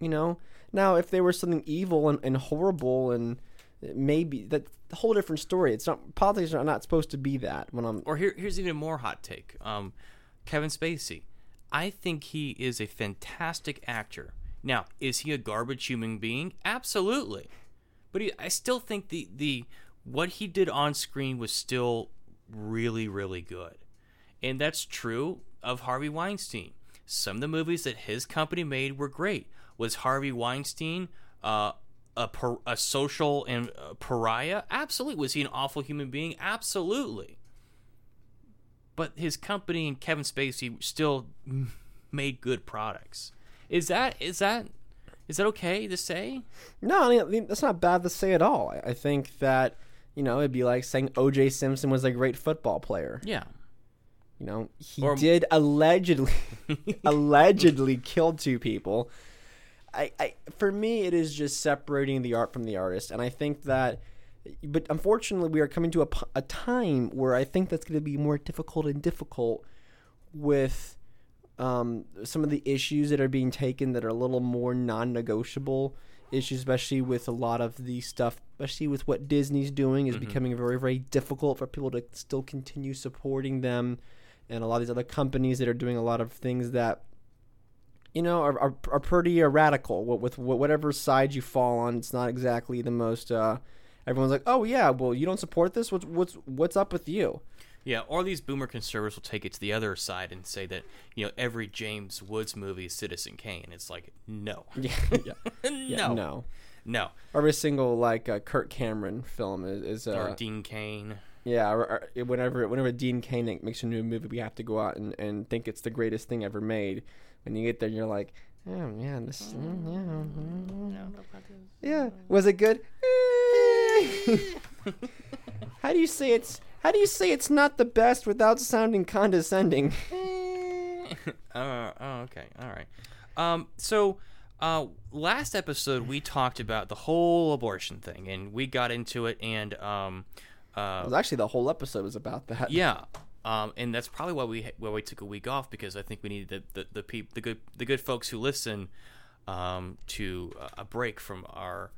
[SPEAKER 2] You know, now if they were something evil and, and horrible and maybe that whole different story. It's not politics are not supposed to be that. When I'm
[SPEAKER 3] Or here, here's even more hot take. Um, Kevin Spacey. I think he is a fantastic actor. Now, is he a garbage human being? Absolutely. But he, I still think the the what he did on screen was still really really good. And that's true of Harvey Weinstein. Some of the movies that his company made were great. Was Harvey Weinstein uh, a, a social and uh, pariah? Absolutely. Was he an awful human being? Absolutely. But his company and Kevin Spacey still made good products. Is that is that is that okay to say?
[SPEAKER 2] No, I mean, that's not bad to say at all. I, think that you know it'd be like saying O.J. Simpson was a great football player.
[SPEAKER 3] Yeah.
[SPEAKER 2] You know, he
[SPEAKER 3] Or-
[SPEAKER 2] did allegedly (laughs) allegedly kill two people. I, I for me it is just separating the art from the artist and I think that but unfortunately we are coming to a, a time where I think that's going to be more difficult and difficult with um, some of the issues that are being taken that are a little more non-negotiable issues especially with a lot of the stuff especially with what Disney's doing is becoming very very difficult for people to still continue supporting them and a lot of these other companies that are doing a lot of things that you know are, are, are pretty uh, radical with, with whatever side you fall on it's not exactly the most uh, everyone's like oh yeah well you don't support this what's what's what's up with you
[SPEAKER 3] Yeah, or these boomer conservatives will take it to the other side and say that, you know, every James Woods movie is Citizen Kane. It's like, no.
[SPEAKER 2] yeah yeah, yeah
[SPEAKER 3] no.
[SPEAKER 2] no
[SPEAKER 3] No.
[SPEAKER 2] every single like uh, Kirk Cameron film is, is
[SPEAKER 3] Or
[SPEAKER 2] uh,
[SPEAKER 3] Dean Cain.
[SPEAKER 2] yeah or, or whenever whenever Dean Cain makes a new movie we have to go out and, and think it's the greatest thing ever made when you get there you're like oh yeah this mm, yeah mm, yeah was it good (laughs) how do you say it's how do you say it's not the best without sounding condescending (laughs) (laughs)
[SPEAKER 3] uh, oh, okay. All right. Um, so, uh, last episode we talked about the whole abortion thing, and we got into it, and um,
[SPEAKER 2] it
[SPEAKER 3] uh,
[SPEAKER 2] was actually the whole episode was about that
[SPEAKER 3] yeah, um, and that's probably why we why we took a week off because I think we needed the the the, peop, the good the good folks who listen um, to uh, a break from our.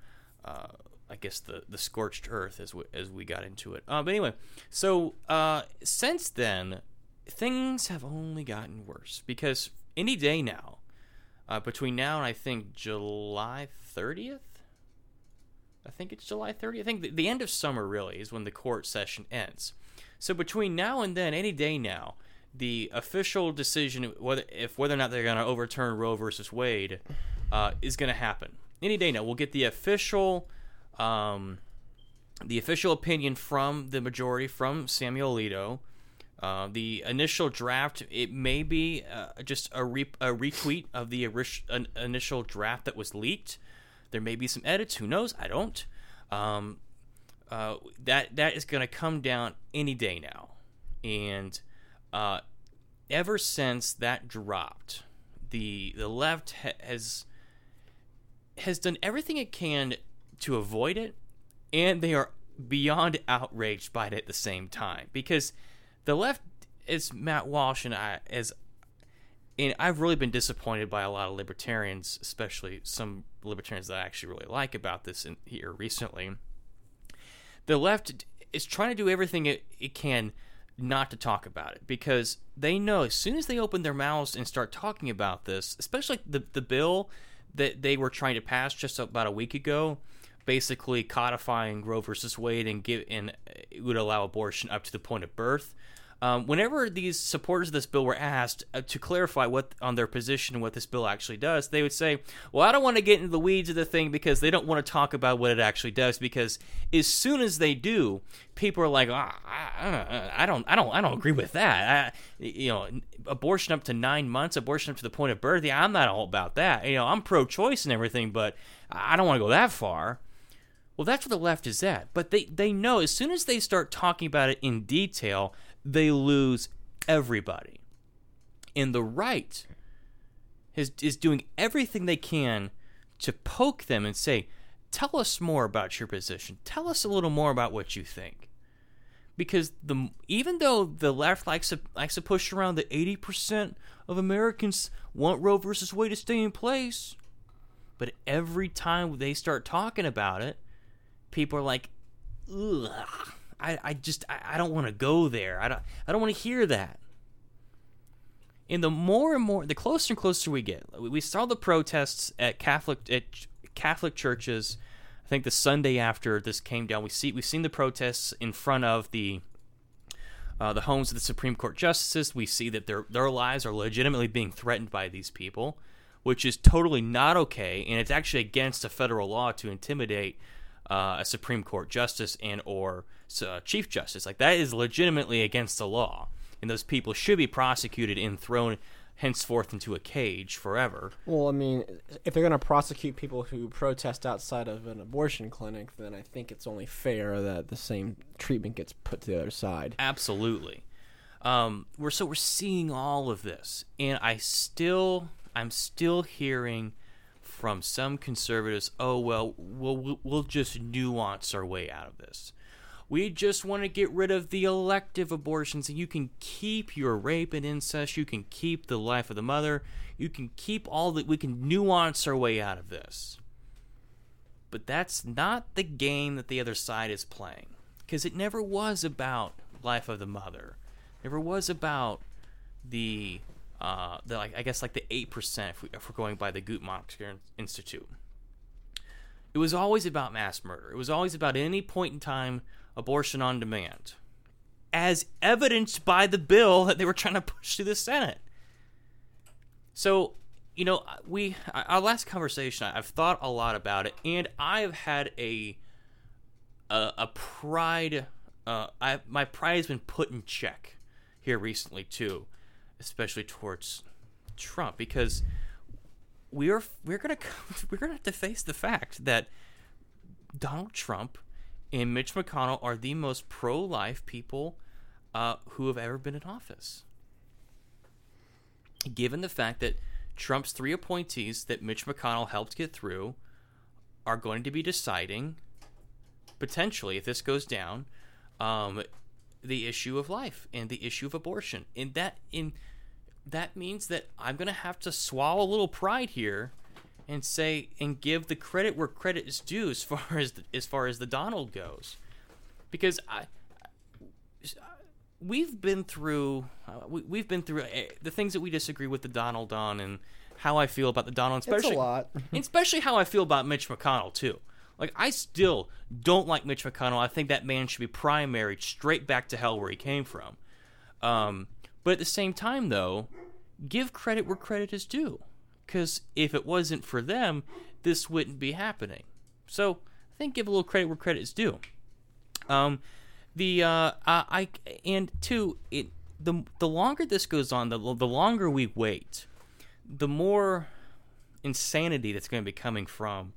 [SPEAKER 3] Uh, I guess the, the scorched earth as we, as we got into it. Uh, but anyway, so uh, since then, things have only gotten worse because any day now, uh, between now and I think July 30th, I think it's July 30th. I think the, the end of summer really is when the court session ends. So between now and then, any day now, the official decision whether if whether or not they're going to overturn Roe versus Wade uh, is going to happen. Any day now, we'll get the official um, the official opinion from the majority from Samuel Alito. Uh, the initial draft, it may be uh, just a, re- a retweet of the ori- initial draft that was leaked. There may be some edits. Who knows? I don't. Um, uh, that that is going to come down any day now, and uh, ever since that dropped, the the left ha- has has done everything it can to avoid it, and they are beyond outraged by it at the same time because the left, as Matt Walsh and I, as and I've really been disappointed by a lot of libertarians, especially some libertarians that I actually really like about this in here recently. The left is trying to do everything it, it can not to talk about it because they know as soon as they open their mouths and start talking about this, especially the the bill that they were trying to pass just about a week ago, basically codifying Roe versus Wade and give and it would allow abortion up to the point of birth. Um, whenever these supporters of this bill were asked uh, to clarify what on their position what this bill actually does, they would say, "Well, I don't want to get into the weeds of the thing because they don't want to talk about what it actually does. Because as soon as they do, people are like, ah, I, I don't, I don't, I don't agree with that. I, you know, abortion up to nine months, abortion up to the point of birth. Yeah, I'm not all about that. You know, I'm pro-choice and everything, but I don't want to go that far." Well, that's where the left is at. But they, they know as soon as they start talking about it in detail, they lose everybody. And the right is, is doing everything they can to poke them and say, tell us more about your position. Tell us a little more about what you think. Because the even though the left likes to likes to push around that eighty percent of Americans want Roe versus Wade to stay in place, but every time they start talking about it, people are like, ugh, I, I just, I, I don't want to go there. I don't, I don't want to hear that. And the more and more, the closer and closer we get, we- saw the protests at Catholic at Catholic churches. I think the Sunday after this came down, we see we've seen the protests in front of the uh, the homes of the Supreme Court justices. We see that their their lives are legitimately being threatened by these people which is totally not okay, and it's actually against a federal law to intimidate uh, a Supreme Court justice and or uh, chief justice. Like that is legitimately against the law, and those people should be prosecuted and thrown henceforth into a cage forever.
[SPEAKER 2] Well, I mean, if they're going to prosecute people who protest outside of an abortion clinic, then I think it's only fair that the same treatment gets put to the other side.
[SPEAKER 3] Absolutely. Um, we're so we're seeing all of this, and I still, I'm still hearing from some conservatives, oh well, we'll we'll just nuance our way out of this. We just want to get rid of the elective abortions, and you can keep your rape and incest. You can keep the life of the mother. You can keep all that. We can nuance our way out of this. But that's not the game that the other side is playing, because it never was about life of the mother. It Never was about the, uh, the like I guess like the eight percent if, we, if we're going by the Guttmacher Institute. It was always about mass murder. It was always about any point in time abortion on demand, as evidenced by the bill that they were trying to push through the Senate. So, you know, we our last conversation, I've thought a lot about it, and I've had a a, a pride. Uh, I my pride has been put in check here recently too, especially towards Trump, because we are we're gonna (laughs) we're gonna have to face the fact that Donald Trump and Mitch McConnell are the most pro life people uh, who have ever been in office. Given the fact that Trump's three appointees that Mitch McConnell helped get through are going to be deciding, potentially, if this goes down, um, the issue of life and the issue of abortion. And that in that means that I'm going to have to swallow a little pride here and say and give the credit where credit is due as (laughs) far as the, as far as the Donald goes, because I we've been through uh, we, have been through uh, the things that we disagree with the Donald on and how I feel about the Donald, especially
[SPEAKER 2] it's a lot, (laughs)
[SPEAKER 3] especially how I feel about Mitch McConnell too. Like I still don't like Mitch McConnell. I think that man should be primaried straight back to hell where he came from. Um, but at the same time, though, give credit where credit is due because if it wasn't for them, this wouldn't be happening. So I think give a little credit where credit is due. Um, the uh, I and two, it the the longer this goes on, the the longer we wait, the more insanity that's going to be coming from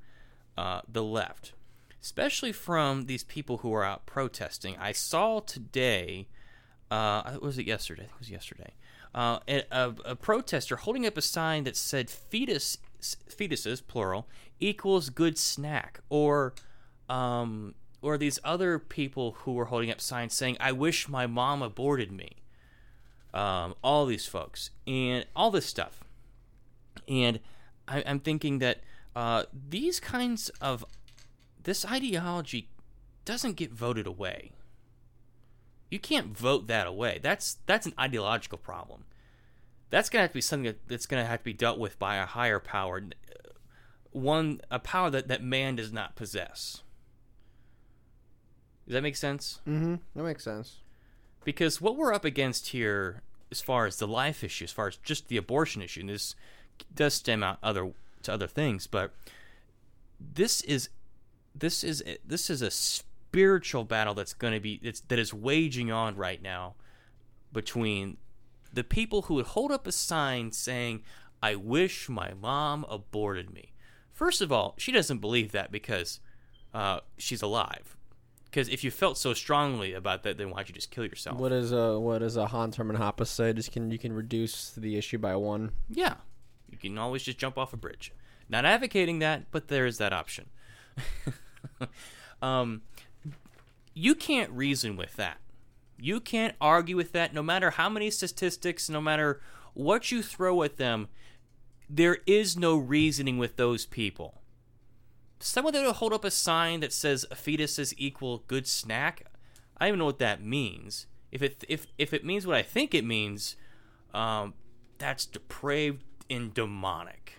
[SPEAKER 3] uh, the left, especially from these people who are out protesting. I saw today, uh, was it yesterday? I think it was yesterday uh, a, a, protester holding up a sign that said fetus fetuses plural equals good snack or um, or these other people who were holding up signs saying i wish my mom aborted me um, all these folks and all this stuff and I, am thinking that uh, these kinds of this ideology doesn't get voted away you can't vote that away. That's that's an ideological problem. That's gonna have to be something that, that's gonna have to be dealt with by a higher power, one a power that that man does not possess. Does that make sense?
[SPEAKER 2] Mm-hmm. That makes sense.
[SPEAKER 3] Because what we're up against here, as far as the life issue, as far as just the abortion issue, and this does stem out other to other things, but this is this is this is a spiritual battle that's going to be it's, that is waging on right now between the people who would hold up a sign saying, "I wish my mom aborted me." First of all, she doesn't believe that because uh, she's alive. Because if you felt so strongly about that, then why'd you just kill yourself?
[SPEAKER 2] What is a what is a Hans Hermann Hoppe say? Just can you can reduce the issue by one?
[SPEAKER 3] Yeah, you can always just jump off a bridge. Not advocating that, but there is that option. (laughs) um, you can't reason with that. You can't argue with that no matter how many statistics, no matter what you throw at them. There is no reasoning with those people. Someone that will hold up a sign that says a fetus is equal good snack. I don't even know what that means. If it if if it means what I think it means, um, that's depraved and demonic.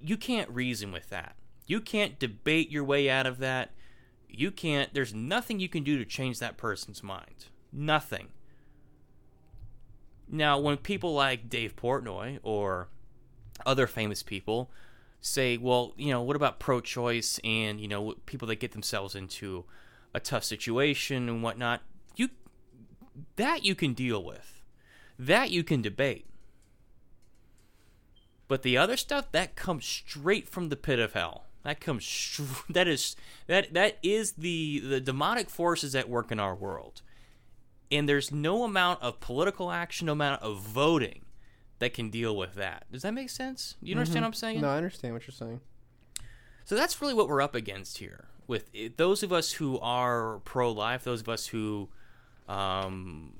[SPEAKER 3] You can't reason with that. You can't debate your way out of that you can't there's nothing you can do to change that person's mind nothing now when people like dave portnoy or other famous people say, well, you know, what about pro-choice and you know people that get themselves into a tough situation and whatnot? You that you can deal with, that you can debate. But the other stuff that comes straight from the pit of hell. That comes str- (laughs) that is that that is the the demonic forces at work in our world. And there's no amount of political action, no amount of voting that can deal with that. Does that make sense? You understand what I'm saying?
[SPEAKER 2] No, I understand what you're saying.
[SPEAKER 3] So that's really what we're up against here. With it, those of us who are pro-life, those of us who, um,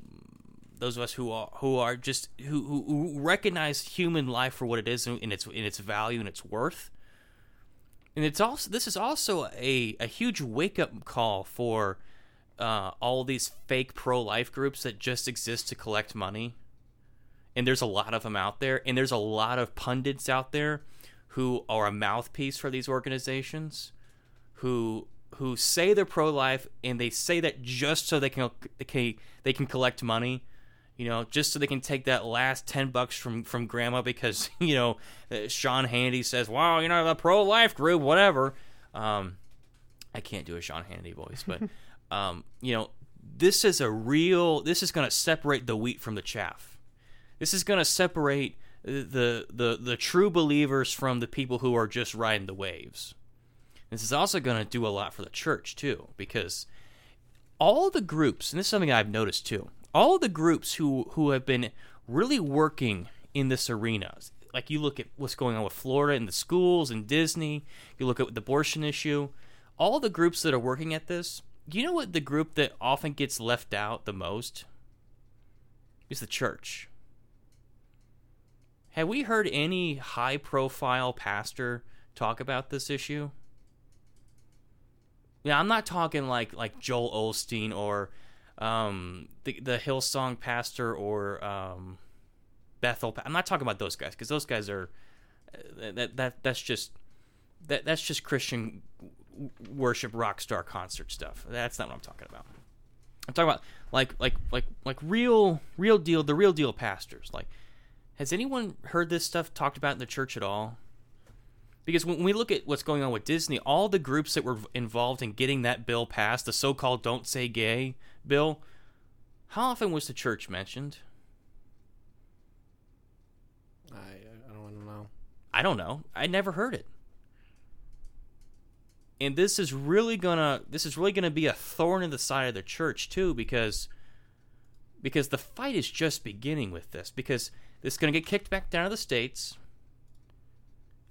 [SPEAKER 3] those of us who are who are just who, who, recognize human life for what it is in its in its value and its worth. And it's also this is also a, a huge wake up call for uh, all these fake pro-life groups that just exist to collect money. And there's a lot of them out there. And there's a lot of pundits out there who are a mouthpiece for these organizations who who say they're pro-life and they say that just so they can, they can collect money you know just so they can take that last 10 bucks from from grandma because (laughs) you know uh, Sean Hannity says wow you know the pro-life group whatever um I can't do a Sean Hannity voice but (laughs) um you know this is a real this is going to separate the wheat from the chaff this is going to separate the, the the true believers from the people who are just riding the waves. This is also going to do a lot for the church too, because all the groups, and this is something I've noticed too, all the groups who who have been really working in this arena, like you look at what's going on with Florida and the schools and Disney, you look at the abortion issue, all the groups that are working at this, you know what the group that often gets left out the most is the church. Have we heard any high profile pastor talk about this issue? Yeah, I'm not talking like like Joel Osteen or um, the the Hillsong pastor or um, Bethel. I'm not talking about those guys because those guys are that that that's just that that's just Christian worship rock star concert stuff. That's not what I'm talking about. I'm talking about like like like like real real deal the real deal pastors like has anyone heard this stuff talked about in the church at all? Because when we look at what's going on with Disney, all the groups that were involved in getting that bill passed, the so called Don't Say Gay bill, how often was the church mentioned?
[SPEAKER 2] I uh, I don't know.
[SPEAKER 3] I don't know. I never heard it. And this is really gonna this is really gonna be a thorn in the side of the church too, because because the fight is just beginning with this. Because this is going to get kicked back down to the states.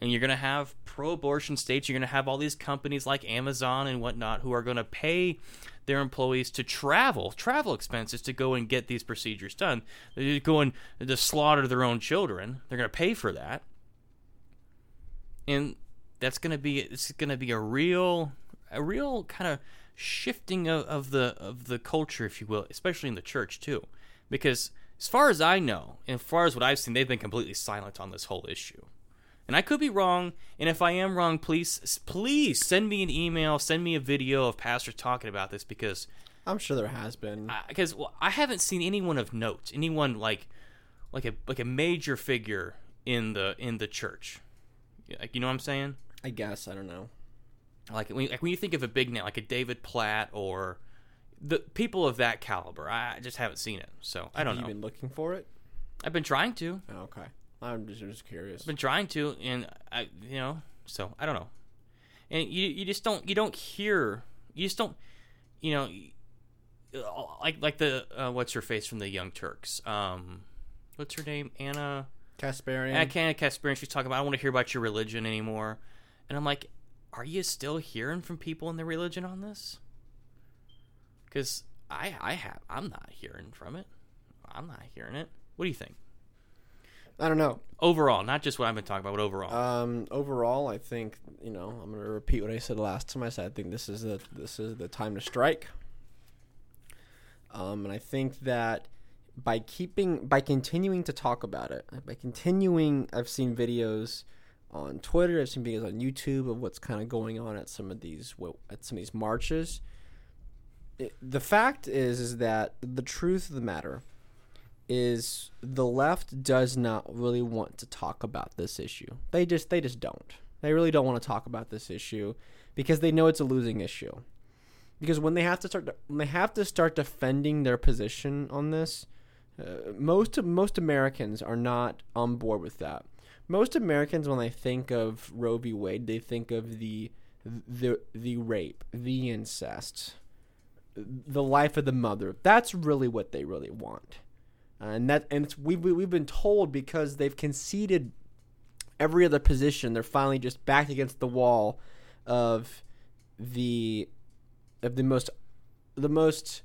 [SPEAKER 3] And you're going to have pro abortion states. You're going to have all these companies like Amazon and whatnot who are going to pay their employees to travel, travel expenses to go and get these procedures done. They're going to slaughter their own children. They're going to pay for that. And that's going to be it's going to be a real a real kind of shifting of, of the of the culture if you will, especially in the church too. Because as far as I know, and as far as what I've seen, they've been completely silent on this whole issue. And I could be wrong, and if I am wrong, please please send me an email, send me a video of pastors talking about this because
[SPEAKER 2] I'm sure there has been.
[SPEAKER 3] because well, I haven't seen anyone of note, anyone like like a like a major figure in the in the church. Like you know what I'm saying?
[SPEAKER 2] I guess I don't know.
[SPEAKER 3] Like when, like when you think of a big name like a David Platt or the people of that caliber, I just haven't seen it. So I don't
[SPEAKER 2] Have
[SPEAKER 3] know.
[SPEAKER 2] You've been looking for it?
[SPEAKER 3] I've been trying to.
[SPEAKER 2] Oh, okay. I'm just, just curious.
[SPEAKER 3] I've been trying to, and I, you know, so I don't know. And you, you just don't, you don't hear, you just don't, you know, like like the uh, what's her face from the Young Turks. Um, what's her name? Ana.
[SPEAKER 2] Kasparian.
[SPEAKER 3] Ana Ana Kasparian. She's talking about I don't want to hear about your religion anymore, and I'm like, are you still hearing from people in the religion on this? Because I I have I'm not hearing from it. I'm not hearing it. What do you think?
[SPEAKER 2] I don't know.
[SPEAKER 3] Overall, not just what I've been talking about, but overall.
[SPEAKER 2] Um, overall, I think you know I'm going to repeat what I said last time. I said I think this is the this is the time to strike. Um, and I think that by keeping by continuing to talk about it, by continuing, I've seen videos on Twitter, I've seen videos on YouTube of what's kind of going on at some of these at some of these marches. It, the fact is, is that the truth of the matter is the left does not really want to talk about this issue. They just they just don't. They really don't want to talk about this issue because they know it's a losing issue. Because when they have to start when they have to start defending their position on this, uh, most most Americans are not on board with that. Most Americans, when they think of Roe v. Wade, they think of the the the rape, the incest, the life of the mother. That's really what they really want, Uh, and that and it's we we've been told because they've conceded every other position. They're finally just backed against the wall of the of the most the most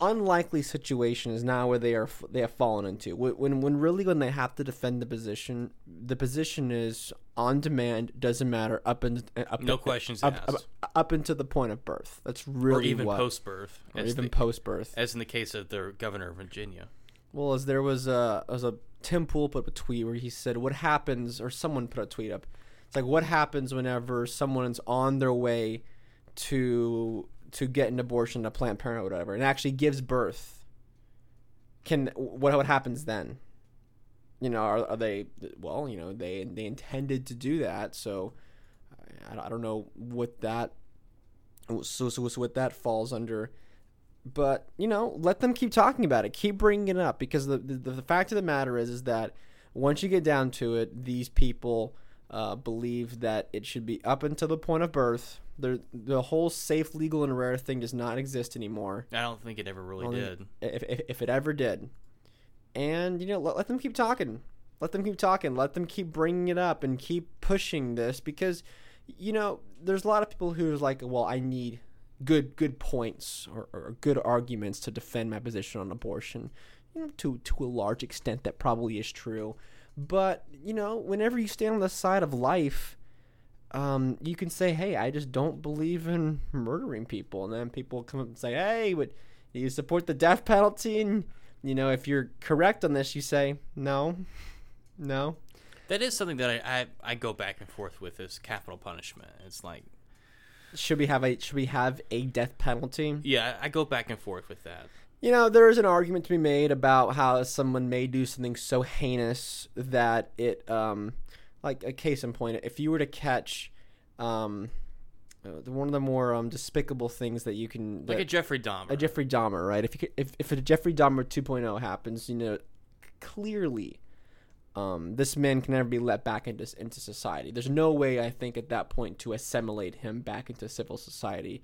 [SPEAKER 2] unlikely situation is now where they are they have fallen into. When when really when they have to defend the position the position is on demand doesn't matter up and up
[SPEAKER 3] no questions
[SPEAKER 2] up,
[SPEAKER 3] asked.
[SPEAKER 2] up, up into the point of birth. That's really
[SPEAKER 3] or even
[SPEAKER 2] what,
[SPEAKER 3] post birth
[SPEAKER 2] or even post birth
[SPEAKER 3] as in the case of the governor of Virginia.
[SPEAKER 2] Well as there was a was a Tim Pool put up a tweet where he said what happens or someone put a tweet up. It's like what happens whenever someone's on their way to to get an abortion to Planned Parenthood or whatever, and actually gives birth, can what what happens then? You know, are, are they well? You know, they they intended to do that, so I, I don't know what that so, so so what that falls under. But you know, let them keep talking about it, keep bringing it up, because the the, the fact of the matter is is that once you get down to it, these people uh, believe that it should be up until the point of birth the the whole safe, legal, and rare thing does not exist anymore.
[SPEAKER 3] I don't think it ever really
[SPEAKER 2] Only-
[SPEAKER 3] did.
[SPEAKER 2] If, if, if it ever did, and you know, let, let them keep talking. Let them keep talking. Let them keep bringing it up and keep pushing this because, you know, there's a lot of people who's like, well, I need good good points or, or good arguments to defend my position on abortion. You know, to to a large extent, that probably is true. But you know, whenever you stand on the side of life, um, you can say, "Hey, I just don't believe in murdering people," and then people come up and say, "Hey, would you support the death penalty?" And you know, if you're correct on this, you say, "No, no."
[SPEAKER 3] That is something that I, I, I go back and forth with is capital punishment. It's like
[SPEAKER 2] Should we have a should we have a death penalty?
[SPEAKER 3] yeah, I go back and forth with that.
[SPEAKER 2] You know, there is an argument to be made about how someone may do something so heinous that it, um, like a case in point, if you were to catch, um, uh, one of the more um, despicable things that you can,
[SPEAKER 3] Like a Jeffrey Dahmer.
[SPEAKER 2] a Jeffrey Dahmer, right? If you could, if if a Jeffrey Dahmer 2.0 happens, you know, clearly, um, this man can never be let back into into society. There's no way, I think, at that point to assimilate him back into civil society.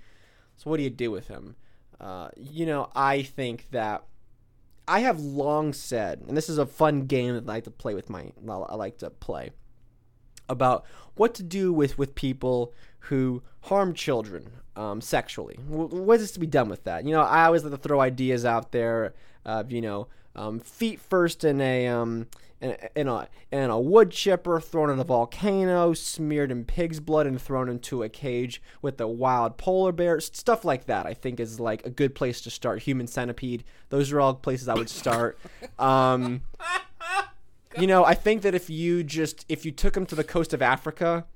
[SPEAKER 2] So what do you do with him? Uh, you know, I think that I have long said, and this is a fun game that I like to play with my I like to play about what to do with with people who harm children um, sexually. What is to be done with that? You know, I always like to throw ideas out there of you know um, feet first in a um, in, in a in a wood chipper, thrown in a volcano, smeared in pig's blood, and thrown into a cage with a wild polar bear. Stuff like that, I think, is like a good place to start. Human centipede. Those are all places I would start. Um, you know, I think that if you just if you took them to the coast of Africa,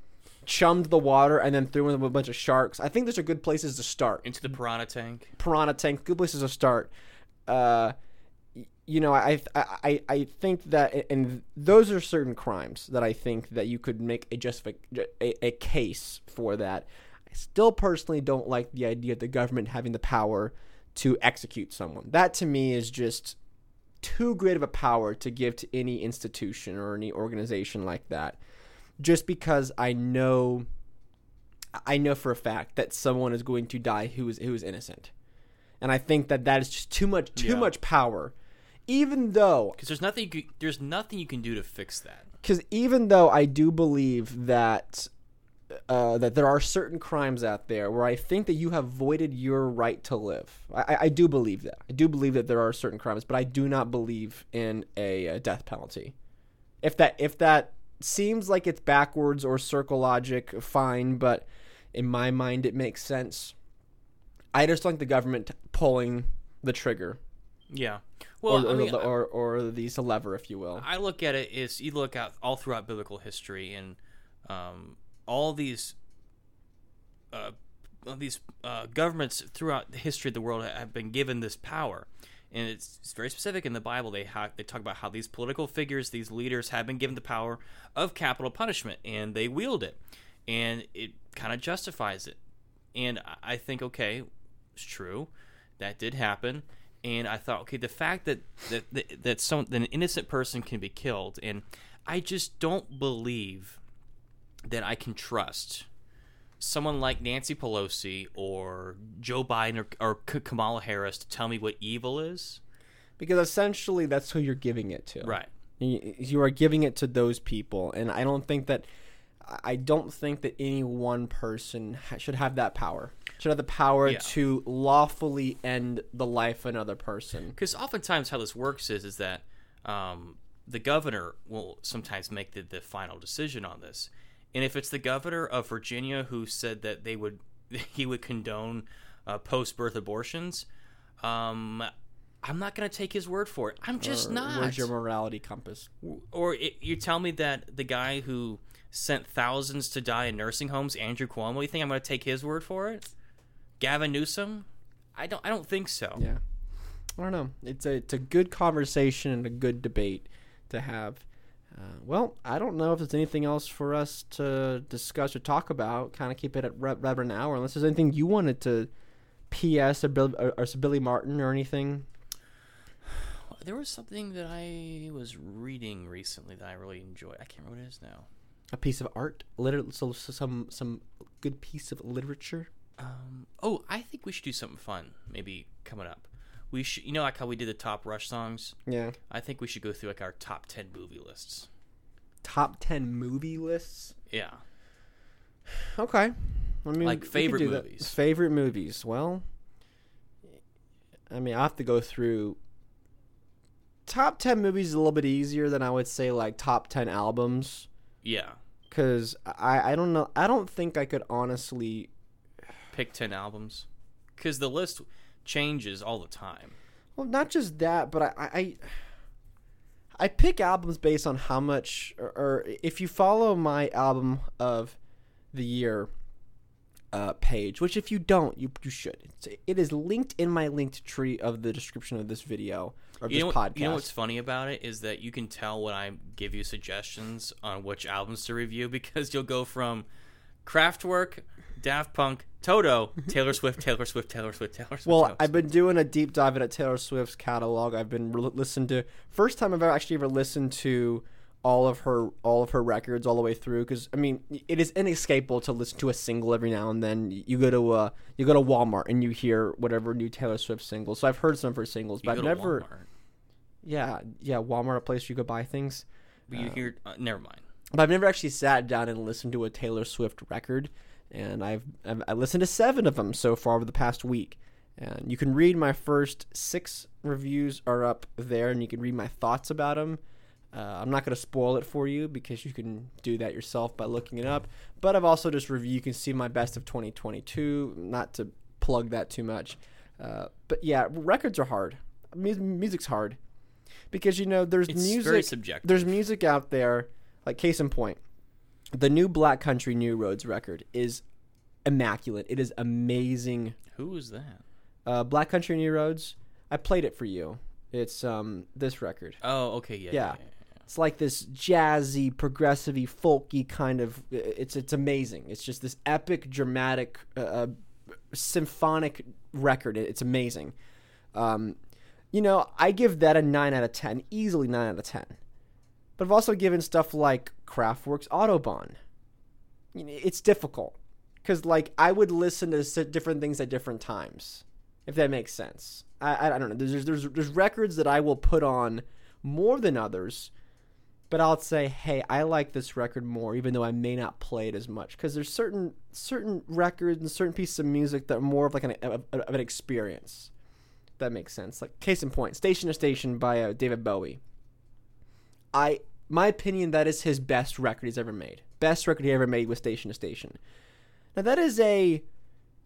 [SPEAKER 2] chummed the water, and then threw in a bunch of sharks, I think those are good places to start.
[SPEAKER 3] into the piranha tank.
[SPEAKER 2] Piranha tank, good places to start. Uh, you know, I, I I think that, and those are certain crimes that I think that you could make a justific a, a case for that. I still personally don't like the idea of the government having the power to execute someone. That to me is just too great of a power to give to any institution or any organization like that. Just because I know I know for a fact that someone is going to die who is who is innocent. And I think that that is just too much too
[SPEAKER 3] Yeah.
[SPEAKER 2] much power. Even though
[SPEAKER 3] Because there's nothing you could, there's nothing you can do to fix that.
[SPEAKER 2] because even though I do believe that uh, that there are certain crimes out there where I think that you have voided your right to live. I, I- do believe that. I do believe that there are certain crimes, but I do not believe in a, a death penalty. If that if that seems like it's backwards or circle logic, fine. But in my mind, it makes sense. I just like the government pulling the trigger,
[SPEAKER 3] Yeah. Well,
[SPEAKER 2] or, or,
[SPEAKER 3] I mean,
[SPEAKER 2] the, or or the the lever, if you will.
[SPEAKER 3] I look at it is you look at all throughout biblical history and um, all these uh, these uh, governments throughout the history of the world have been given this power, and it's, it's very specific in the Bible. They ha- they talk about how these political figures, these leaders, have been given the power of capital punishment, and they wield it, and it kind of justifies it. And I- I think, okay, it's true, that did happen. And I thought, okay, the fact that that that, that some that an innocent person can be killed, and I just don't believe that I can trust someone like Nancy Pelosi or Joe Biden or, or Kamala Harris to tell me what evil is.
[SPEAKER 2] because essentially that's who you're giving it to.
[SPEAKER 3] Right.
[SPEAKER 2] You you are giving it to those people, and I don't think that I don't think that any one person should have that power. Should have the power
[SPEAKER 3] Yeah.
[SPEAKER 2] to lawfully end the life of another person.
[SPEAKER 3] Because oftentimes how this works is is that um, the governor will sometimes make the, the final decision on this, and if it's the governor of Virginia who said that they would (laughs) he would condone uh, post birth abortions, um, I'm not going to take his word for it. I'm just
[SPEAKER 2] Or
[SPEAKER 3] not.
[SPEAKER 2] Where's your morality compass?
[SPEAKER 3] or it, you tell me that the guy who sent thousands to die in nursing homes, Andrew Cuomo, you think I'm going to take his word for it? Gavin Newsom? I don't. I don't think so.
[SPEAKER 2] Yeah, I don't know. It's a it's a good conversation and a good debate to have. Uh, well, I don't know if there's anything else for us to discuss or talk about. Kind of keep it at re- right an hour, unless there's anything you wanted to P.S. or, Bill, or, or Billy Martin or anything.
[SPEAKER 3] There was something that I was reading recently that I really enjoyed. I can't remember what it is now.
[SPEAKER 2] A piece of art, liter- so, so some some good piece of literature.
[SPEAKER 3] Um, oh, I think we should do something fun. Maybe coming up. We should. You know, like how we did the top Rush songs.
[SPEAKER 2] Yeah,
[SPEAKER 3] I think we should go through like our top ten movie lists.
[SPEAKER 2] top ten movie lists.
[SPEAKER 3] Yeah.
[SPEAKER 2] Okay. I mean,
[SPEAKER 3] Like favorite
[SPEAKER 2] do that.
[SPEAKER 3] movies.
[SPEAKER 2] Favorite movies. Well, I mean, I have to go through. Top ten movies is a little bit easier than I would say like top ten albums
[SPEAKER 3] Yeah.
[SPEAKER 2] because I I don't know I don't think I could honestly
[SPEAKER 3] Pick ten albums, because the list changes all the time.
[SPEAKER 2] well not just that but I I I pick albums based on how much or, or if you follow my album of the year uh, page, which if you don't, you you should. It's, it is linked in my Linktree of the description of this video or
[SPEAKER 3] You
[SPEAKER 2] this
[SPEAKER 3] know,
[SPEAKER 2] podcast.
[SPEAKER 3] you know what's funny about it is that you can tell when I give you suggestions on which albums to review (laughs) because you'll go from Kraftwerk, Daft Punk, Toto, Taylor Swift, Taylor Swift, Taylor Swift, Taylor Swift.
[SPEAKER 2] well,
[SPEAKER 3] Taylor
[SPEAKER 2] I've been doing a deep dive into Taylor Swift's catalog. I've been re- listened to first time I've ever actually ever listened to all of her all of her records all the way through because I mean it is inescapable to listen to a single every now and then. You go to uh you go to Walmart and you hear whatever new Taylor Swift singles. So I've heard some of her singles,
[SPEAKER 3] You
[SPEAKER 2] but I've never
[SPEAKER 3] Walmart,
[SPEAKER 2] yeah yeah Walmart a place you go buy things.
[SPEAKER 3] but you hear. Uh, never mind.
[SPEAKER 2] But I've never actually sat down and listened to a Taylor Swift record, and I've, I've I listened to seven of them so far over the past week. And you can read my first six reviews are up there, and you can read my thoughts about them. Uh, I'm not going to spoil it for you because you can do that yourself by looking it up. But I've also just reviewed. You can see my best of 2022. Not to plug that too much, uh, but yeah, records are hard. Mu- music's hard because you know there's
[SPEAKER 3] It's
[SPEAKER 2] music.
[SPEAKER 3] very subjective.
[SPEAKER 2] There's music out there, like case in point, the new Black Country New Roads record is immaculate. It is amazing.
[SPEAKER 3] Who is that?
[SPEAKER 2] Uh, Black Country New Roads. I played it for you. It's um this record.
[SPEAKER 3] Oh, okay, yeah, yeah.
[SPEAKER 2] Yeah.
[SPEAKER 3] yeah, yeah.
[SPEAKER 2] It's like this jazzy, progressive folky kind of. It's it's amazing. It's just this epic, dramatic, uh, uh, symphonic record. It's amazing. Um, you know, I give that a nine out of ten, easily nine out of ten. But I've also given stuff like Kraftwerk's Autobahn. It's difficult because like I would listen to different things at different times, if that makes sense. I I, don't know. There's there's there's records that I will put on more than others, but I'll say, hey, I like this record more, even though I may not play it as much, because there's certain certain records and certain pieces of music that are more of like an of, of an experience. If that makes sense. Like case in point, Station to Station by uh, David Bowie. I my opinion that is his best record he's ever made. Best record he ever made was Station to Station. Now that is a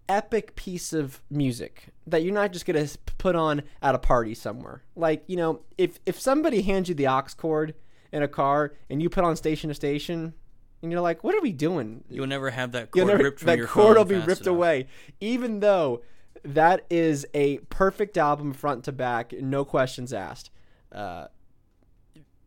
[SPEAKER 2] epic piece of music that you're not just gonna put on at a party somewhere. Like you know, if if somebody hands you the aux cord in a car and you put on Station to Station, and you're like, what are we doing?
[SPEAKER 3] You'll never have that cord
[SPEAKER 2] never-
[SPEAKER 3] ripped from
[SPEAKER 2] that
[SPEAKER 3] your
[SPEAKER 2] cord will be ripped
[SPEAKER 3] enough.
[SPEAKER 2] away. Even though that is a perfect album front to back, no questions asked. Uh,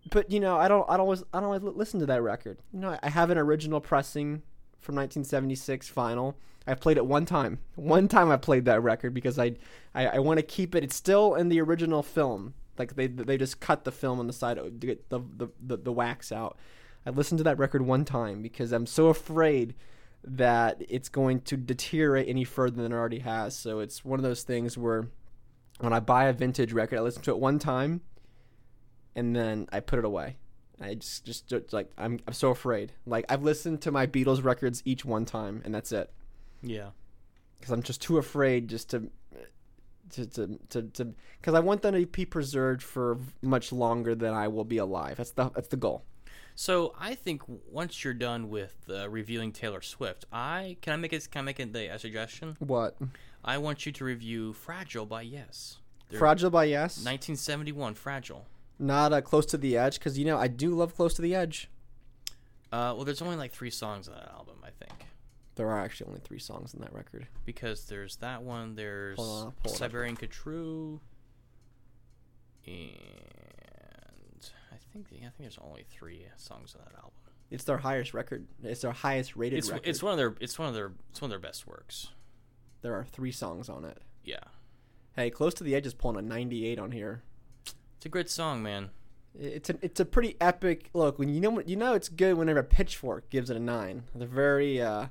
[SPEAKER 2] but you know, I don't, I don't always, I don't always listen to that record. You know, I have an original pressing from 1976 vinyl. I've played it one time. One time I played that record because I, I, I want to keep it. It's still in the original film. Like they, they just cut the film on the side to get the, the, the, the wax out. I listened to that record one time because I'm so afraid that it's going to deteriorate any further than it already has. So it's one of those things where when I buy a vintage record, I listen to it one time and then I put it away. I just, just, like I'm, I'm so afraid. Like I've listened to my Beatles records each one time, and that's it.
[SPEAKER 3] Yeah.
[SPEAKER 2] Because I'm just too afraid just to, to, to, to, because I want them to be preserved for much longer than I will be alive. That's the, that's the goal.
[SPEAKER 3] So I think once you're done with uh, reviewing Taylor Swift, I can I make it can I make it a, a suggestion?
[SPEAKER 2] What?
[SPEAKER 3] I want you to review "Fragile" by Yes. Their
[SPEAKER 2] Fragile by Yes.
[SPEAKER 3] 1971, "Fragile."
[SPEAKER 2] Not uh, close to the edge, because you know I do love Close to the Edge.
[SPEAKER 3] Uh, well, there's only like three songs on that album, I think,
[SPEAKER 2] There are actually only three songs in that record.
[SPEAKER 3] because there's that one. There's
[SPEAKER 2] Hold on, I'll pull it up.
[SPEAKER 3] Siberian Khatru, and I think I think there's only three songs on that album.
[SPEAKER 2] It's their highest record. It's their highest rated
[SPEAKER 3] It's
[SPEAKER 2] record.
[SPEAKER 3] it's one of their it's one of their it's one of their best works.
[SPEAKER 2] there are three songs on it.
[SPEAKER 3] Yeah,
[SPEAKER 2] Hey, Close to the Edge is pulling a 98 on here.
[SPEAKER 3] It's a great song, man.
[SPEAKER 2] It's a it's a pretty epic look. When you know you know it's good whenever a Pitchfork gives it a nine. They're very uh,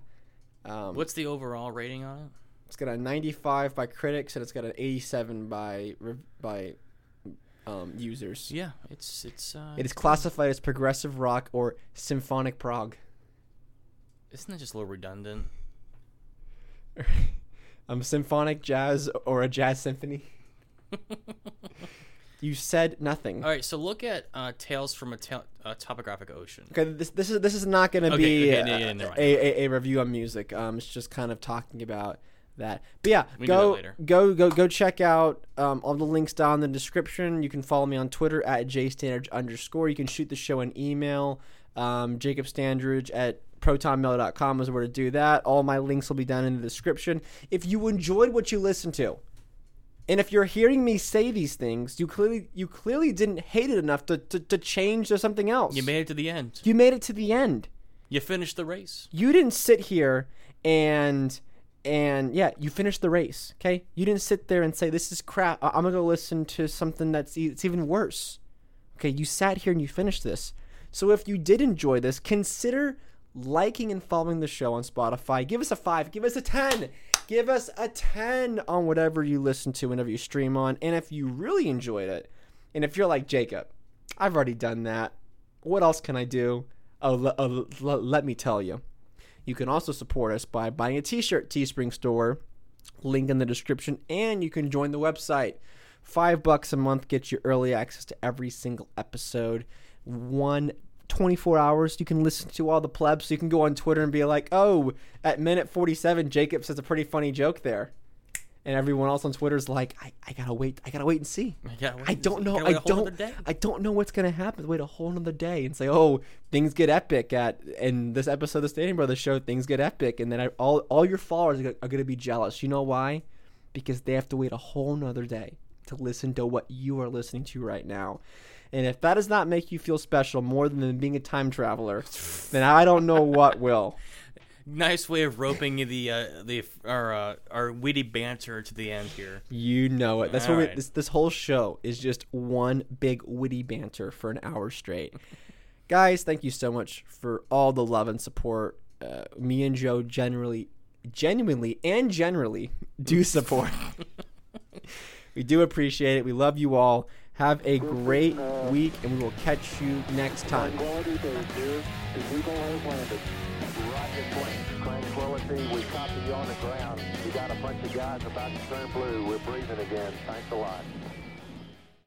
[SPEAKER 2] um,
[SPEAKER 3] What's the overall rating on it?
[SPEAKER 2] it's got a 95 by critics and it's got an 87 by by um, users.
[SPEAKER 3] Yeah, it's it's. Uh,
[SPEAKER 2] It is classified as progressive rock or symphonic prog.
[SPEAKER 3] Isn't that just a little redundant? (laughs)
[SPEAKER 2] um, symphonic jazz or a jazz symphony. (laughs) you said nothing.
[SPEAKER 3] All right, so look at uh, Tales from a, ta- a Topographic Ocean.
[SPEAKER 2] Okay, this this is this is not going to
[SPEAKER 3] Okay,
[SPEAKER 2] be
[SPEAKER 3] okay,
[SPEAKER 2] uh,
[SPEAKER 3] yeah, yeah, never mind.
[SPEAKER 2] a, a, a review on music. Um, it's just kind of talking about that. But yeah,
[SPEAKER 3] We can do
[SPEAKER 2] go
[SPEAKER 3] later.
[SPEAKER 2] go go go check out um, all the links down in the description. You can follow me on Twitter at jstandridge underscore. You can shoot the show an email. Um, Jacob Standridge at protonmail.com is where to do that. All my links will be down in the description. If you enjoyed what you listened to, and if you're hearing me say these things, you clearly you clearly didn't hate it enough to, to, to change to something else.
[SPEAKER 3] You made it to the end.
[SPEAKER 2] You made it to the end.
[SPEAKER 3] You finished the race.
[SPEAKER 2] You didn't sit here and and yeah, you finished the race. Okay, you didn't sit there and say this is crap. I- I'm gonna go listen to something that's e- it's even worse. Okay, you sat here and you finished this. So if you did enjoy this, consider liking and following the show on Spotify. Give us a five. Give us a ten. Give us a ten on whatever you listen to whenever you stream on. And if you really enjoyed it, and if you're like Jacob, I've already done that. What else can I do? Oh, oh, le- let me tell you. You can also support us by buying a t-shirt Teespring store, link in the description, and you can join the website. Five bucks a month gets you early access to every single episode. One 24 hours you can listen to all the plebs. So you can go on Twitter and be like, oh, at minute 47, Jacob says a pretty funny joke there. And everyone else on Twitter is like, I, I gotta wait, I gotta wait and see.
[SPEAKER 3] Yeah,
[SPEAKER 2] I don't know. I
[SPEAKER 3] wait
[SPEAKER 2] don't. I don't know what's gonna happen. Wait a whole another day and say, "Oh, things get epic at." In this episode of the Standing Brothers show, things get epic, and then I, all all your followers are, gonna- are gonna be jealous. You know why? Because they have to wait a whole nother day to listen to what you are listening to right now. And if that does not make you feel special more than being a time traveler, then I don't know what will. (laughs)
[SPEAKER 3] Nice way of roping the uh, the our uh, our witty banter to the end here.
[SPEAKER 2] You know it. That's what we, this this whole show is just one big witty banter for an hour straight. Guys, thank you so much for all the love and support. Uh, me and Joe generally, genuinely, and generally do support. (laughs) we do appreciate it. We love you all. Have a great week, and we will catch you next time.
[SPEAKER 1] We copy you on the ground. You got a bunch of guys about to turn blue. We're breathing again. Thanks a lot.